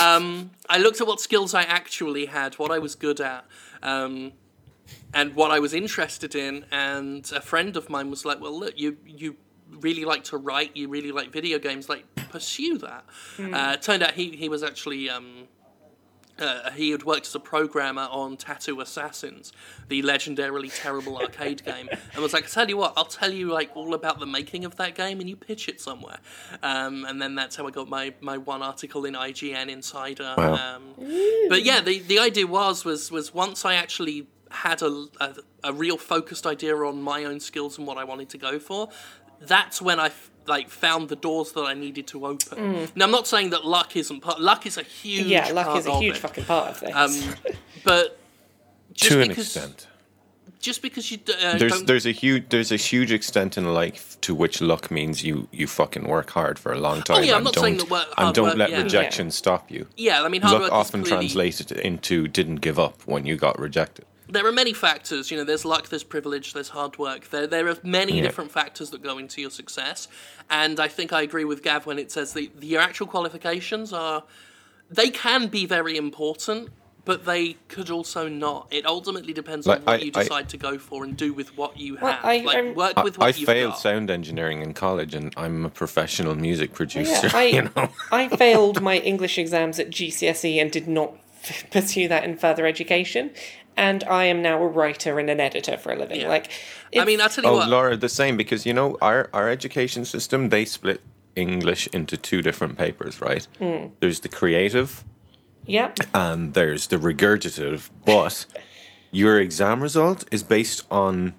Um, I looked at what skills I actually had, what I was good at. Um, and what I was interested in, and a friend of mine was like, "Well, look, you you really like to write, you really like video games, like pursue that." Uh, turned out he he was actually um, uh, he had worked as a programmer on Tattoo Assassins, the legendarily terrible arcade game, and was like, "I tell you what, I'll tell you like all about the making of that game, and you pitch it somewhere." Um, and then that's how I got my, my one article in IGN Insider. Wow. Um, but yeah, the the idea was was was once I actually had a, a a real focused idea on my own skills and what I wanted to go for, that's when I like found the doors that I needed to open. Now I'm not saying that luck isn't part. Luck is a huge Mm. Yeah, luck part is a of huge it. fucking part of this. Um, but just to an because, extent. just because you uh, There's don't, there's a huge there's a huge extent in life to which luck means you you fucking work hard for a long time. Oh, yeah, I'm and not don't, saying that work- and hard don't work, let yeah. rejection Yeah. stop you. yeah, I mean hard Luck work often is clearly, translated into didn't give up when you got rejected. There are many factors. You know, there's luck, there's privilege, there's hard work. There, there are many Yeah. different factors that go into your success. And I think I agree with Gav when it says that your actual qualifications are, they can be very important, but they could also not. It ultimately depends on what I- you I- decide to go for and do with what you Well, have. I- like I'm- work I, with what I you've failed got. sound engineering in college, and I'm a professional music producer. Yeah, I, you know, I failed my English exams at GCSE and did not pursue that in further education. And I am now a writer and an editor for a living. Yeah. Like, I mean, I'll tell you oh, what. Laura, the same because you know our our education system they split English into two different papers, right? Hmm. There's the creative yeah, and there's the regurgitative, but your exam result is based on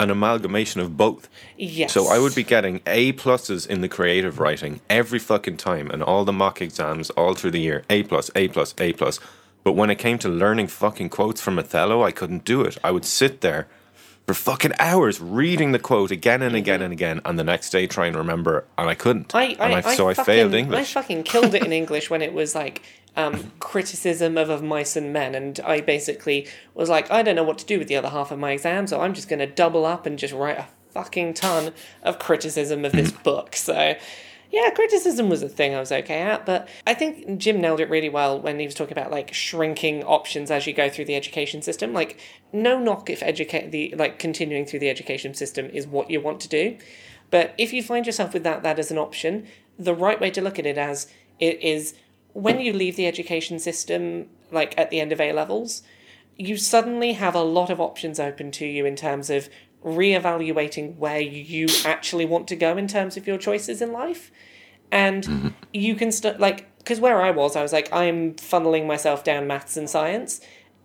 an amalgamation of both. yes. So I would be getting A pluses in the creative writing every fucking time, and all the mock exams all through the year, A plus, A plus, A plus. But when it came to learning fucking quotes from Othello, I couldn't do it. I would sit there for fucking hours reading the quote again and again and again, and the next day try and remember, and I couldn't. I, I, and I, so I fucking, failed English. I fucking killed it in English when it was like um, criticism of, of mice and men, and I basically was like, I don't know what to do with the other half of my exam, so I'm just going to double up and just write a fucking ton of criticism of this book. So. Yeah, criticism was a thing I was okay at, but I think Jim nailed it really well when he was talking about like shrinking options as you go through the education system. Like, no knock if educate the like continuing through the education system is what you want to do, but if you find yourself without that as an option, the right way to look at it as it is when you leave the education system, like at the end of A levels, you suddenly have a lot of options open to you in terms of reevaluating where you actually want to go in terms of your choices in life. and mm-hmm. you can start like because where I was, I was like, I'm funneling myself down maths and science,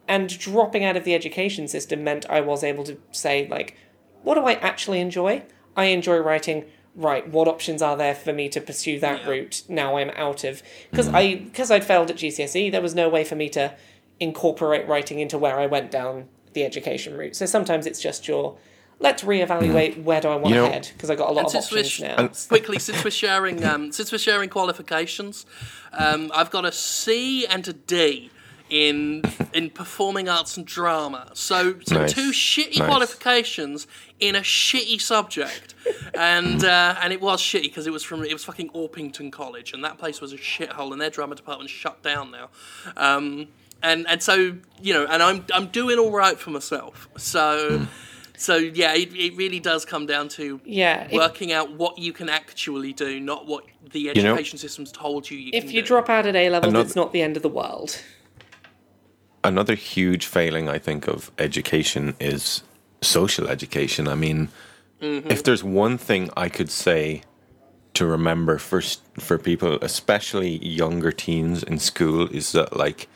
and dropping out of the education system meant I was able to say like, what do I actually enjoy? I enjoy writing. Right, what options are there for me to pursue that Yeah. route? Now I'm out of because mm-hmm. I because I'd failed at GCSE. There was no way for me to incorporate writing into where I went down the education route. So sometimes it's just your let's reevaluate where do I want You know- to head because I got a lot of options we're, now. quickly, since we're sharing, um, since we're sharing qualifications, um, I've got a C and a D in in performing arts and drama. So, so Nice. two shitty Nice. qualifications in a shitty subject, and uh, and it was shitty because it was from it was fucking Orpington College, and that place was a shithole, and their drama department's shut down now. Um, and and so you know, and I'm I'm doing all right for myself. So. So yeah, it, it really does come down to Yeah, if- working out what you can actually do, not what the know- education system's told you you if can you do. drop out at A levels, Another- it's not the end of the world. another huge failing I think of education is social education. I mean, mm-hmm. if there's one thing I could say to remember for for people, especially younger teens in school, is that like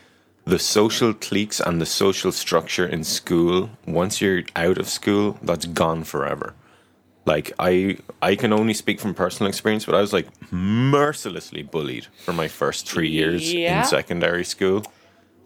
the social cliques and the social structure in school. Once you're out of school, that's gone forever. Like I, I can only speak from personal experience, but I was like mercilessly bullied for my first three years Yeah. in secondary school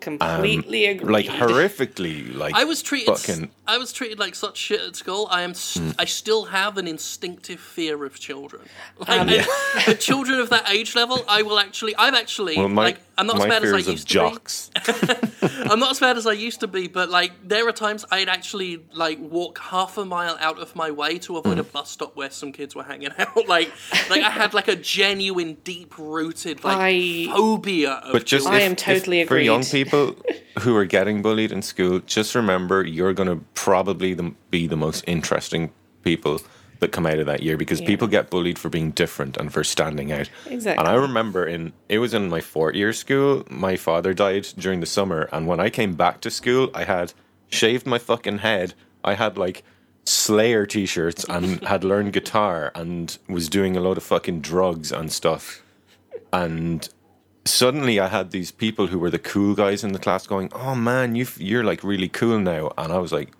Completely agree. like horrifically like I was treated. fucking I was treated like such shit at school. I am. St- I still have an instinctive fear of children. Like, Um, and the children of that age level, I will actually. I've actually well my, like. I'm not as my bad as I fears of used to jocks be. I'm not as bad as I used to be, but like there are times I'd actually like walk half a mile out of my way to avoid a Mm. bus stop where some kids were hanging out. like, like I had like a genuine, deep-rooted like I- phobia of but just I if- am if totally for young people who are getting bullied in school just remember you're going to probably the, be the most interesting people that come out of that year because people get bullied for being different and for standing out. Exactly. and i remember in it was in my fourth year school my father died during the summer and when i came back to school i had shaved my fucking head. I had like slayer t-shirts and had learned guitar and was doing a lot of fucking drugs and stuff. And suddenly I had these people who were the cool guys in the class going, "Oh man, you you're like really cool now," and I was like,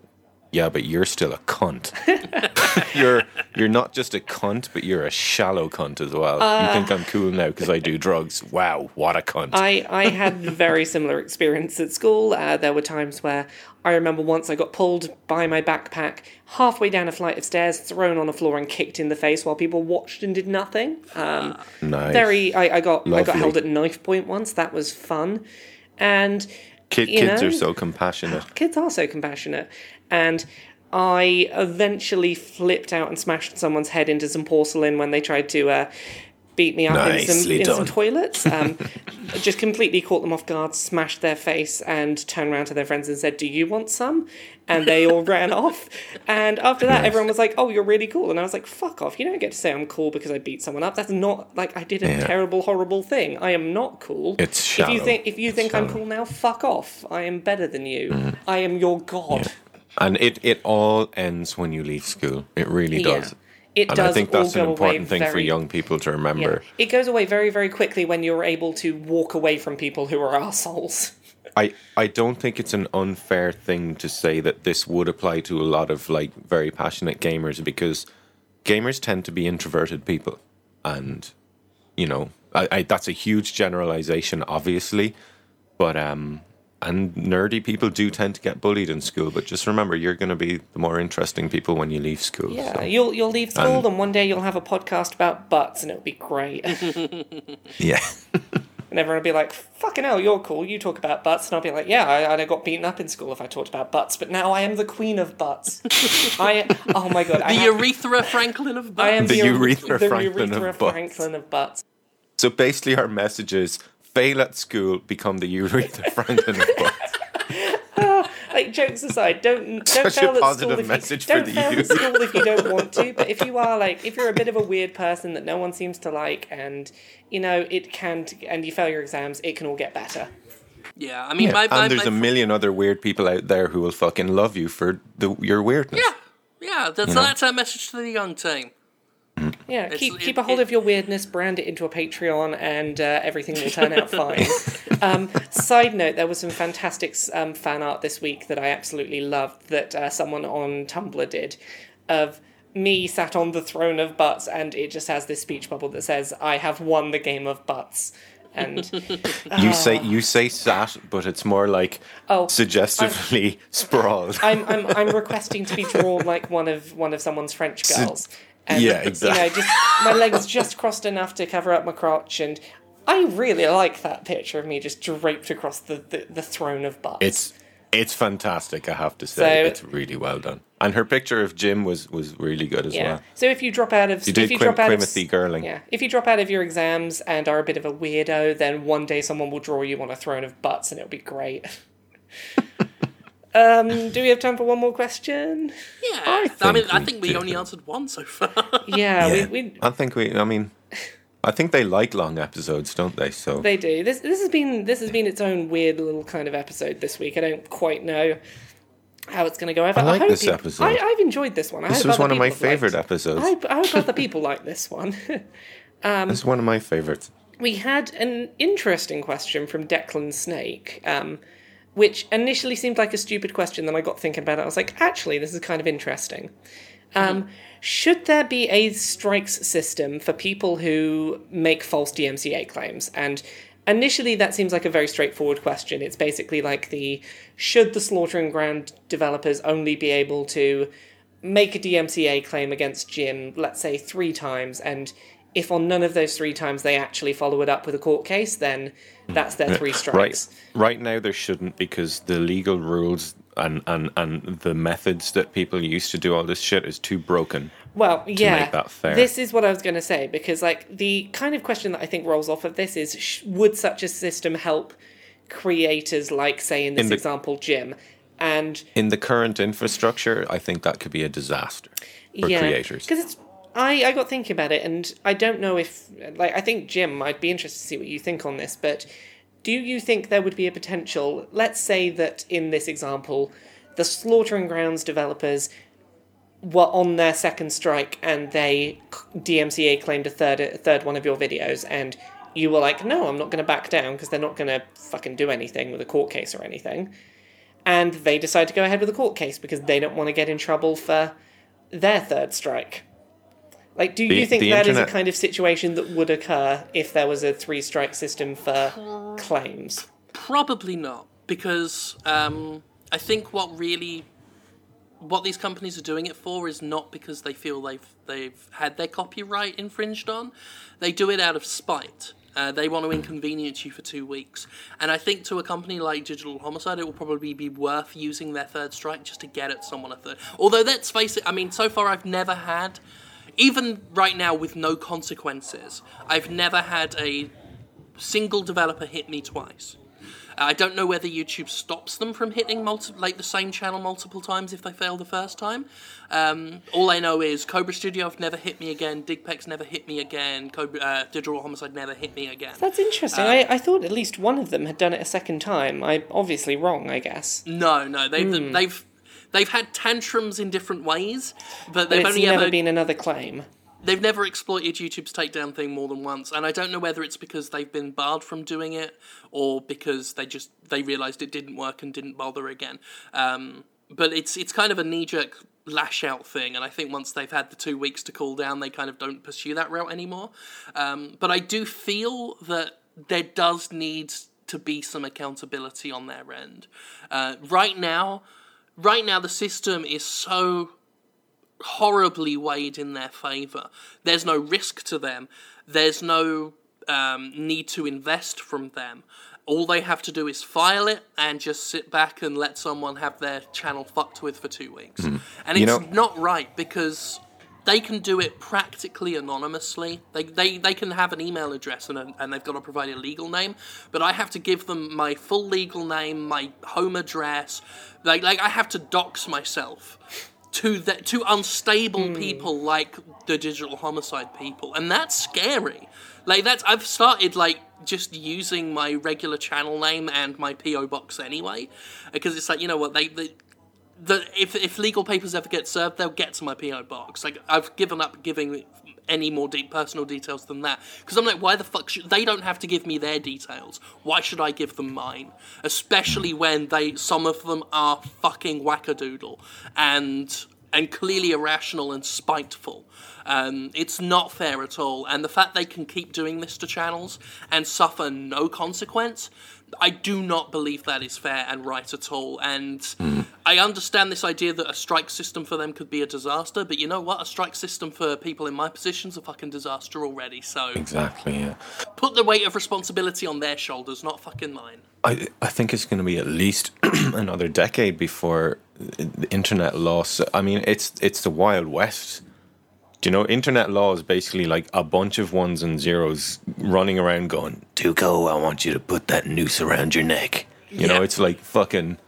"Yeah, but you're still a cunt. you're you're not just a cunt, but you're a shallow cunt as well. you think I'm cool now because I do drugs? Wow, what a cunt!" I, I had a very similar experience at school. Uh, there were times where I remember once I got pulled by my backpack halfway down a flight of stairs, thrown on the floor, and kicked in the face while people watched and did nothing. Um, nice. very, I, I got I got held at knife point once. That was fun, and Kid, kids know, are so compassionate. kids are so compassionate and i eventually flipped out and smashed someone's head into some porcelain when they tried to uh, beat me up in some, in some toilets. Um, just completely caught them off guard smashed their face and turned around to their friends and said do you want some? And they all ran off. And after that everyone was like oh you're really cool. And i was like fuck off. You don't get to say i'm cool because i beat someone up. That's not like i did a Yeah. terrible horrible thing. I am not cool. It's if you think if you think i'm. Cool now fuck off. I am better than you. I am your god And it, it all ends when you leave school. It really Yeah. does. It does. And does I think that's an important thing for young people to Yeah. remember. It goes away very, very quickly when you're able to walk away from people who are assholes. I, I don't think it's an unfair thing to say that this would apply to a lot of like very passionate gamers because gamers tend to be introverted people and you know I, I that's a huge generalization obviously but um and nerdy people do tend to get bullied in school but just remember you're going to be the more interesting people when you leave school Yeah, so, you'll you'll leave school, And- and one day you'll have a podcast about butts, and it'll be great. yeah and everyone will be like, "Fucking hell, you're cool. You talk about butts," and I'll be like, "Yeah, I, I got beaten up in school if I talked about butts, but now I am the queen of butts. I oh my god, I, The have- urethra Franklin of butts. I am. The the, urethra the Franklin of urethra butts. Franklin of butts. so basically our message is fail at school become the Urethra Franklin of butts. like jokes aside, don't don't Such a fail at positive school if message you, for don't the fail at school if you don't want to. But if you are like, if you're a bit of a weird person that no one seems to like, and you know it can, and you fail your exams, it can all get better. Yeah, I mean, my, and there's my, a million other weird people out there who will fucking love you for the, your weirdness. Yeah, yeah. That's, that's our message to the young team. Yeah, It's- keep it- keep a hold it- of your weirdness, brand it into a Patreon, and uh, everything will turn out fine. Um, side note: there was some fantastic um, fan art this week that I absolutely loved. That uh, someone on Tumblr did of me sat on the throne of butts, and it just has this speech bubble that says, "I have won the game of butts." And You say you say sat, but it's more like Oh, suggestively sprawled. I'm, I'm I'm requesting to be drawn like one of one of someone's French girls. And, yeah, You exactly. know, just my legs just crossed enough to cover up my crotch, and I really like that picture of me just draped across the, the, the throne of butts. It's it's fantastic, I have to say. So- it's really well done. And her picture of Jim was was really good as yeah. well. So if you drop out of You if you Quim- drop out of Girling. yeah, if you drop out of your exams and are a bit of a weirdo, then one day someone will draw you on a throne of butts, and it'll be great. um, do we have time for one more question? Yeah, I, think mean, I we think we do. only answered one so far. Yeah, Yeah. we, we I think we I mean I think they like long episodes, don't they? So They do. This this has been this has been its own weird little kind of episode this week. I don't quite know how it's going to go. I've, I like hope this peop- episode. I, I've enjoyed this one. I this hope was one of my favorite liked- episodes. I hope, I hope other people like this one. It's one of my favorites. we had an interesting question from Declan Snake, um, which initially seemed like a stupid question. Then I got thinking about it. I was like, actually, this is kind of interesting. Um, should there be a strikes system for people who make false DMCA claims? And initially, that seems like a very straightforward question. It's basically like the should the slaughtering ground developers only be able to make a DMCA claim against Jim, let's say three times, and if on none of those three times they actually follow it up with a court case, then that's their three strikes. Right, right now there shouldn't because the legal rules and, and, and the methods that people use to do all this shit is too broken. Well, yeah. make that fair. This is what I was going to say because, like, the kind of question that I think rolls off of this is: sh- Would such a system help creators, like, say, in this In the- example, Jim? And In the current infrastructure, I think that could be a disaster for yeah, creators. because it's. I, I got thinking about it, and I don't know if like I think Jim. I'd be interested to see what you think on this, but do you think there would be a potential? Let's say that in this example, the Slaughtering Grounds developers were on their second strike and they DMCA claimed a third a third one of your videos and you were like, no, I'm not going to back down because they're not going to fucking do anything with a court case or anything. And they decide to go ahead with a court case because they don't want to get in trouble for their third strike. Like, do The- you think the that is internet- a kind of situation that would occur if there was a three strike system for claims? Probably not, because um, I think what really what these companies are doing it for is not because they feel they've they've had their copyright infringed on. They do it out of spite. Uh, they want to inconvenience you for two weeks, and I think to a company like Digital Homicide, it will probably be worth using their third strike just to get at someone a third. Although let's face it, I mean, so far I've never had, even right now with no consequences, I've never had a single developer hit me twice. I don't know whether YouTube stops them from hitting multi- like the same channel multiple times if they fail the first time. Um, all I know is Cobra Studio have never hit me again. Digpex never hit me again. Cobra, uh, Digital Homicide never hit me again. That's interesting. Um, I, I thought at least one of them had done it a second time. I'm obviously wrong, I guess. No, no, they've Hmm. they've they've had tantrums in different ways, but But they've it's only never ever been another claim. they've never exploited YouTube's takedown thing more than once, and I don't know whether it's because they've been barred from doing it or because they just they realized it didn't work and didn't bother again. Um, but it's it's kind of a knee jerk lash out thing, and I think once they've had the two weeks to cool down, they kind of don't pursue that route anymore. Um, but I do feel that there does need to be some accountability on their end. Uh, right now, right now the system is so horribly weighed in their favour. There's no risk to them. There's no um, need to invest from them. All they have to do is file it and just sit back and let someone have their channel fucked with for two weeks. And You it's know- not right because they can do it practically anonymously. They, they, they can have an email address and, a, and they've got to provide a legal name, but I have to give them my full legal name, my home address. Like, like I have to dox myself to the, to unstable hmm. people like the digital homicide people, and that's scary. Like that's I've started like just using my regular channel name and my PO box anyway, because it's like you know what they. they the, if, if legal papers ever get served, they'll get to my PO box. Like I've given up giving any more deep personal details than that. Because I'm like, why the fuck should they don't have to give me their details? Why should I give them mine? Especially when they some of them are fucking wackadoodle and and clearly irrational and spiteful. Um, it's not fair at all, and the fact they can keep doing this to channels and suffer no consequence, I do not believe that is fair and right at all. And hmm. I understand this idea that a strike system for them could be a disaster, but you know what? A strike system for people in my position's a fucking disaster already. So Exactly. Yeah. put the weight of responsibility on their shoulders, not fucking mine. I I think it's going to be at least another decade before the internet law. I mean, it's it's the wild west. Do you know internet law is basically like a bunch of ones and zeros running around going, "Tuco, I want you to put that noose around your neck." You know, it's like fucking.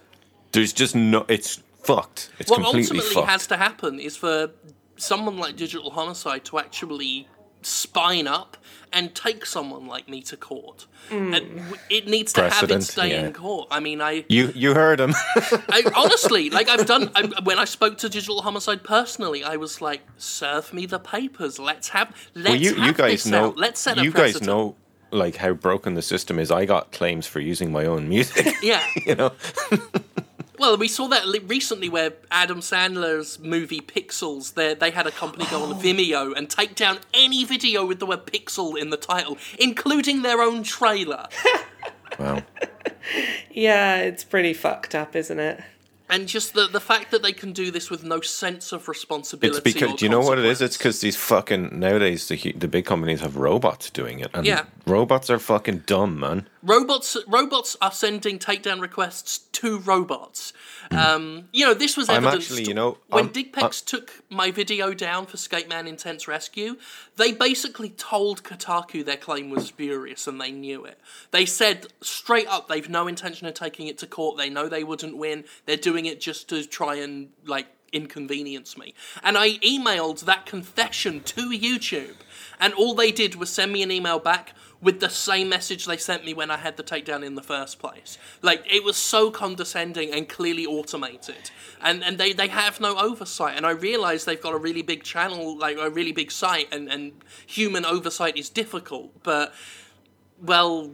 There's just no. It's fucked. It's completely fucked. what completely ultimately fucked. has to happen is for someone like Digital Homicide to actually spine up and take someone like me to court. Mm. And w- it needs to have Precedent, its day yeah. in court. I mean, I, you you heard him. I honestly, like I've done. I, when I spoke to Digital Homicide personally, I was like, "Serve me the papers. Let's have. Let's well, you have you guys this know. out. Let's set a you guys know like how broken the system is. I got claims for using my own music. Yeah. you know. Well, we saw that li- recently where Adam Sandler's movie Pixels, they they had a company go on oh. Vimeo and take down any video with the word pixel in the title, including their own trailer. Wow. Yeah, it's pretty fucked up, isn't it? and just the the fact that they can do this with no sense of responsibility. It's because or do you know what it is? consequence. It's because these fucking nowadays the hu- the big companies have robots doing it, and Yeah. robots are fucking dumb, man. Robots robots are sending takedown requests to robots. Um, you know, this was Hmm. I'm actually, you know, when I'm- Digpex took my video down for Skate Man Intense Rescue. They basically told Kotaku their claim was spurious, and they knew it. They said straight up they've no intention of taking it to court. They know they wouldn't win. They're doing it just to try and like inconvenience me. And I emailed that confession to YouTube, and all they did was send me an email back with the same message they sent me when I had the takedown in the first place. Like it was so condescending and clearly automated. And and they, they have no oversight. And I realise they've got a really big channel, like a really big site and, and human oversight is difficult, but well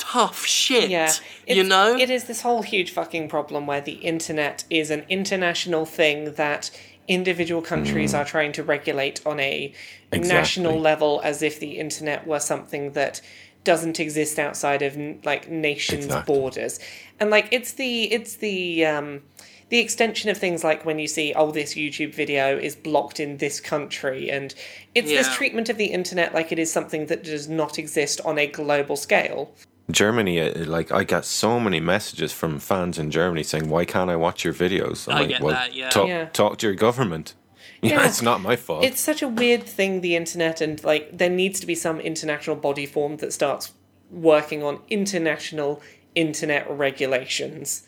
tough shit. Yeah. you know? It is this whole huge fucking problem where the internet is an international thing that individual countries are trying to regulate on a national level as if the internet were something that doesn't exist outside of like nations Exactly. borders. And like it's the it's the um the extension of things like when you see oh this youtube video is blocked in this country and it's this treatment of the internet like it is something that does not exist on a global scale Germany, uh, like I got so many messages from fans in Germany saying, "Why can't I watch your videos?" I'm I like, get well, that, yeah. Talk, Yeah. talk to your government. Yeah, Yeah. it's not my fault. it's such a weird thing the internet and like there needs to be some international body formed that starts working on international internet regulations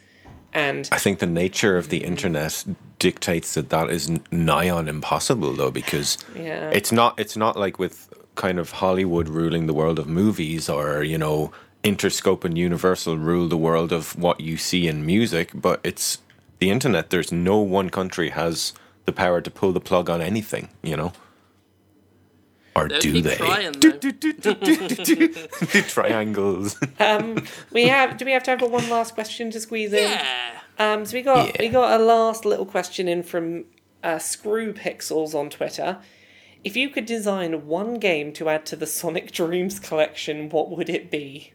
and I think the nature of the internet dictates that that is nigh on impossible, though, because Yeah. it's not. It's not like with kind of Hollywood ruling the world of movies, or you know, Interscope and Universal rule the world of what you see in music. But it's the internet. There's no one country has the power to pull the plug on anything. You know, or They'll do they? trying, Do, though. do, do, do, do, do, do. We have do we have time for one last question to squeeze in Yeah. um so we got Yeah. we got a last little question in from uh, screw pixels on twitter if you could design one game to add to the sonic dreams collection what would it be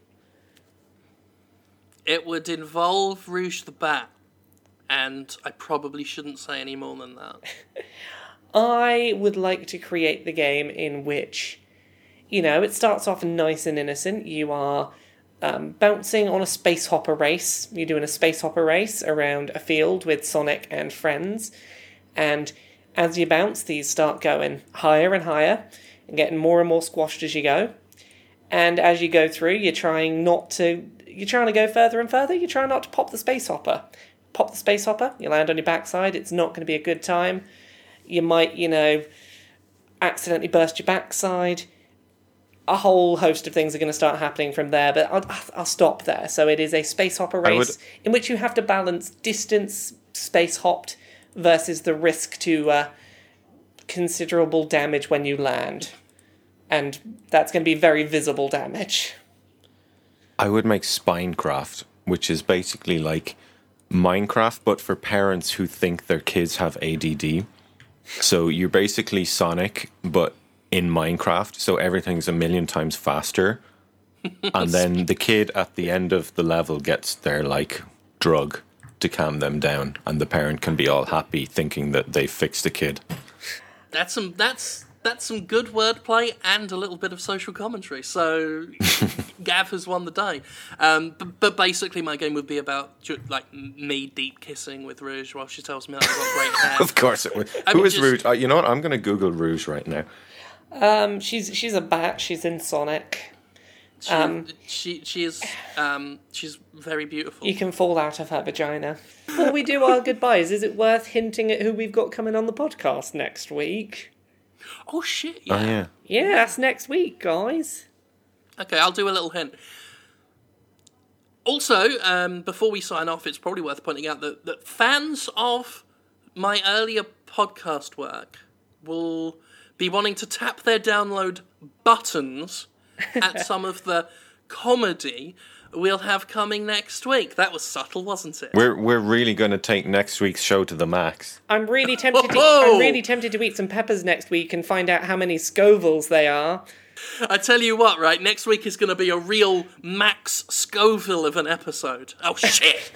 It would involve Rouge the Bat, and I probably shouldn't say any more than that. I would like to create the game in which, you know, it starts off nice and innocent. You are um, bouncing on a space hopper race. You're doing a space hopper race around a field with Sonic and friends. And as you bounce, these start going higher and higher and getting more and more squashed as you go. And as you go through, you're trying not to. You're trying to go further and further. You're trying not to pop the space hopper. Pop the space hopper. You land on your backside. It's not going to be a good time you might, you know, accidentally burst your backside. A whole host of things are going to start happening from there, but I'll, I'll stop there. So it is a space hopper I would- race in which you have to balance distance space hopped versus the risk to uh, considerable damage when you land. And that's going to be very visible damage. I would make Spinecraft, which is basically like Minecraft, but for parents who think their kids have ADD. So you're basically Sonic, but in Minecraft, so everything's a million times faster. and then the kid at the end of the level gets their like drug to calm them down, and the parent can be all happy thinking that they fixed the kid. That's some that's that's some good wordplay and a little bit of social commentary. So Gav has won the day. Um, but, but basically, my game would be about ju- like me deep kissing with Rouge while she tells me that I've got great hair. Of course it would. I Who mean, is just- Rouge? Uh, you know what? I'm going to Google Rouge right now. Um, she's she's a bat. She's in Sonic. She, she she is um, she's very beautiful. You can fall out of her vagina. Before we do our goodbyes, is it worth hinting at who we've got coming on the podcast next week? Oh shit! Yeah. Oh, yeah. Yeah, that's next week, guys. Okay, I'll do a little hint. Also, um, before we sign off, it's probably worth pointing out that, that fans of my earlier podcast work will be wanting to tap their download buttons at some of the comedy we'll have coming next week. That was subtle, wasn't it? We're, we're really going to take next week's show to the max. I'm really tempted. To, I'm really tempted to eat some peppers next week and find out how many Scovilles they are. I tell you what, right? Next week is going to be a real Max Scoville of an episode. Oh shit!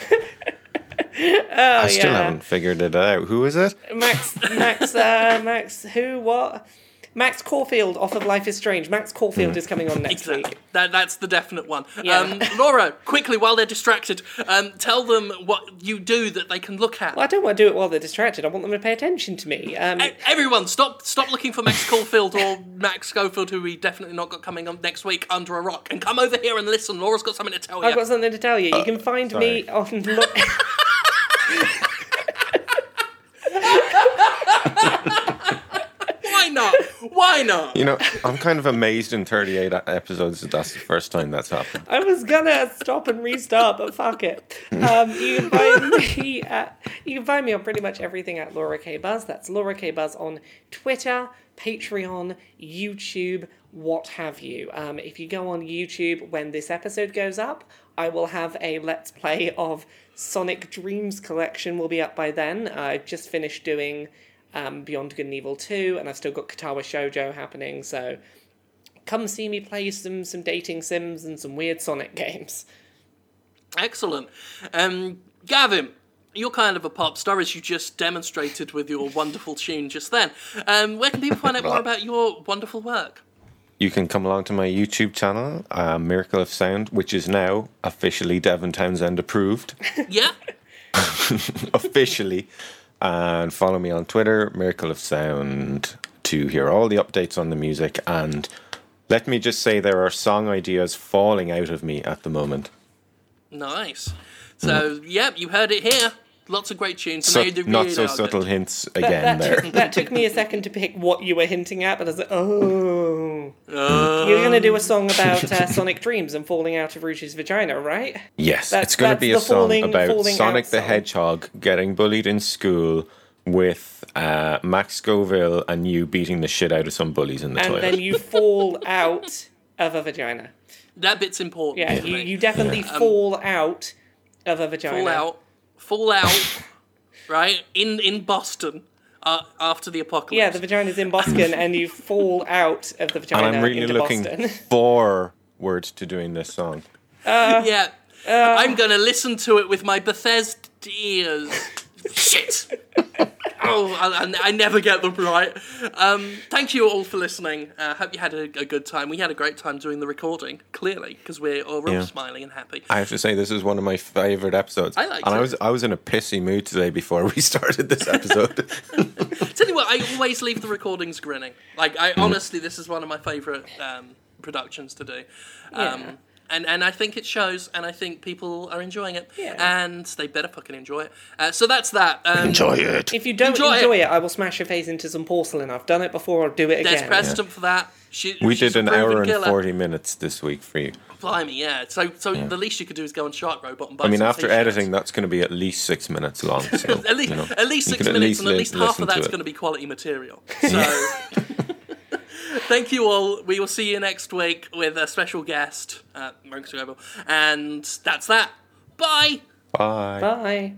I still yeah. haven't figured it out. Who is it? Max, Max, uh, Max, who, what? Max Caulfield off of Life is Strange. Max Caulfield is coming on next Exactly. week. That, that's the definite one. Yeah. Um, Laura, quickly, while they're distracted, um, tell them what you do that they can look at. Well, I don't want to do it while they're distracted. I want them to pay attention to me. Um, E- Everyone, stop stop looking for Max Caulfield or Max Schofield, who we definitely not got coming on next week under a rock, and come over here and listen. Laura's got something to tell you. I've got something to tell you. You can find me on. Look- Why not? Why not? You know, I'm kind of amazed in 38 e- episodes that that's the first time that's happened. I was gonna stop and restart, but fuck it. Um, you can find me at, you can find me on pretty much everything at Laura K Buzz. That's Laura K Buzz on Twitter, Patreon, YouTube, what have you. Um, if you go on YouTube when this episode goes up, I will have a let's play of Sonic Dreams Collection. Will be up by then. I've just finished doing um, Beyond Good and Evil 2, and I've still got Katawa Shoujo happening. So come see me play some some dating sims and some weird Sonic games. Excellent. Um, Gavin, you're kind of a pop star, as you just demonstrated with your wonderful tune just then. Um, where can people find out more about your wonderful work? You can come along to my YouTube channel, uh, Miracle of Sound, which is now officially Devin Townsend approved. Yeah? officially. And follow me on Twitter, Miracle of Sound, to hear all the updates on the music. And let me just say there are song ideas falling out of me at the moment. Nice. So, yep, you heard it here. Lots of great tunes. So, they not so subtle good. hints again that, there. took, that took me a second to pick what you were hinting at, but I was like, oh. Uh, You're going to do a song about uh, Sonic Dreams and falling out of Rouge's vagina, right? Yes, That's- it's going to be a song falling- about falling Sonic the song. Hedgehog getting bullied in school with uh, Max Scoville and you beating the shit out of some bullies in the And toilet. And then you fall out of a vagina. that bit's important. Yeah, to you, you definitely fall out of a vagina. fall out, fall out, right in in Boston uh, after the apocalypse. Yeah, the vagina's in Boston, and you fall out of the vagina and I'm really into looking Boston. forward to doing this song. Uh, yeah. I'm gonna listen to it with my Bethesda ears. Shit. Oh, I, I- I never get them right. Um, thank you all for listening. Uh, hope you had a, a good time. We had a great time doing the recording, clearly, because we're all real Yeah. smiling and happy. I have to say this is one of my favorite episodes. I liked and I was I was in a pissy mood today before we started this episode. Tell you what, I always leave the recordings grinning. Like, I Hmm. honestly, this is one of my favourite um, productions to do. Um, Yeah. And, and I think it shows, and I think people are enjoying it, Yeah. and they better fucking enjoy it. Uh, so that's that. Um, Enjoy it. If you don't Enjoy enjoy, it. it. I will smash your face into some porcelain. I've done it before. I'll do it again. There's again. precedent for that. She, We did an hour and killer. 40 minutes this week for you. Blimey, yeah. So, so the least you could do is go on Shark Robot and buy I mean, some after t-shirts. editing, that's going to be at least six minutes long. So, at least, you know, at least you six can minutes, and at li- least half of to that's it. going to be quality material. So, thank you all. We will see you next week with a special guest, uh, Marcus Global, and that's that. Bye. Bye. Bye.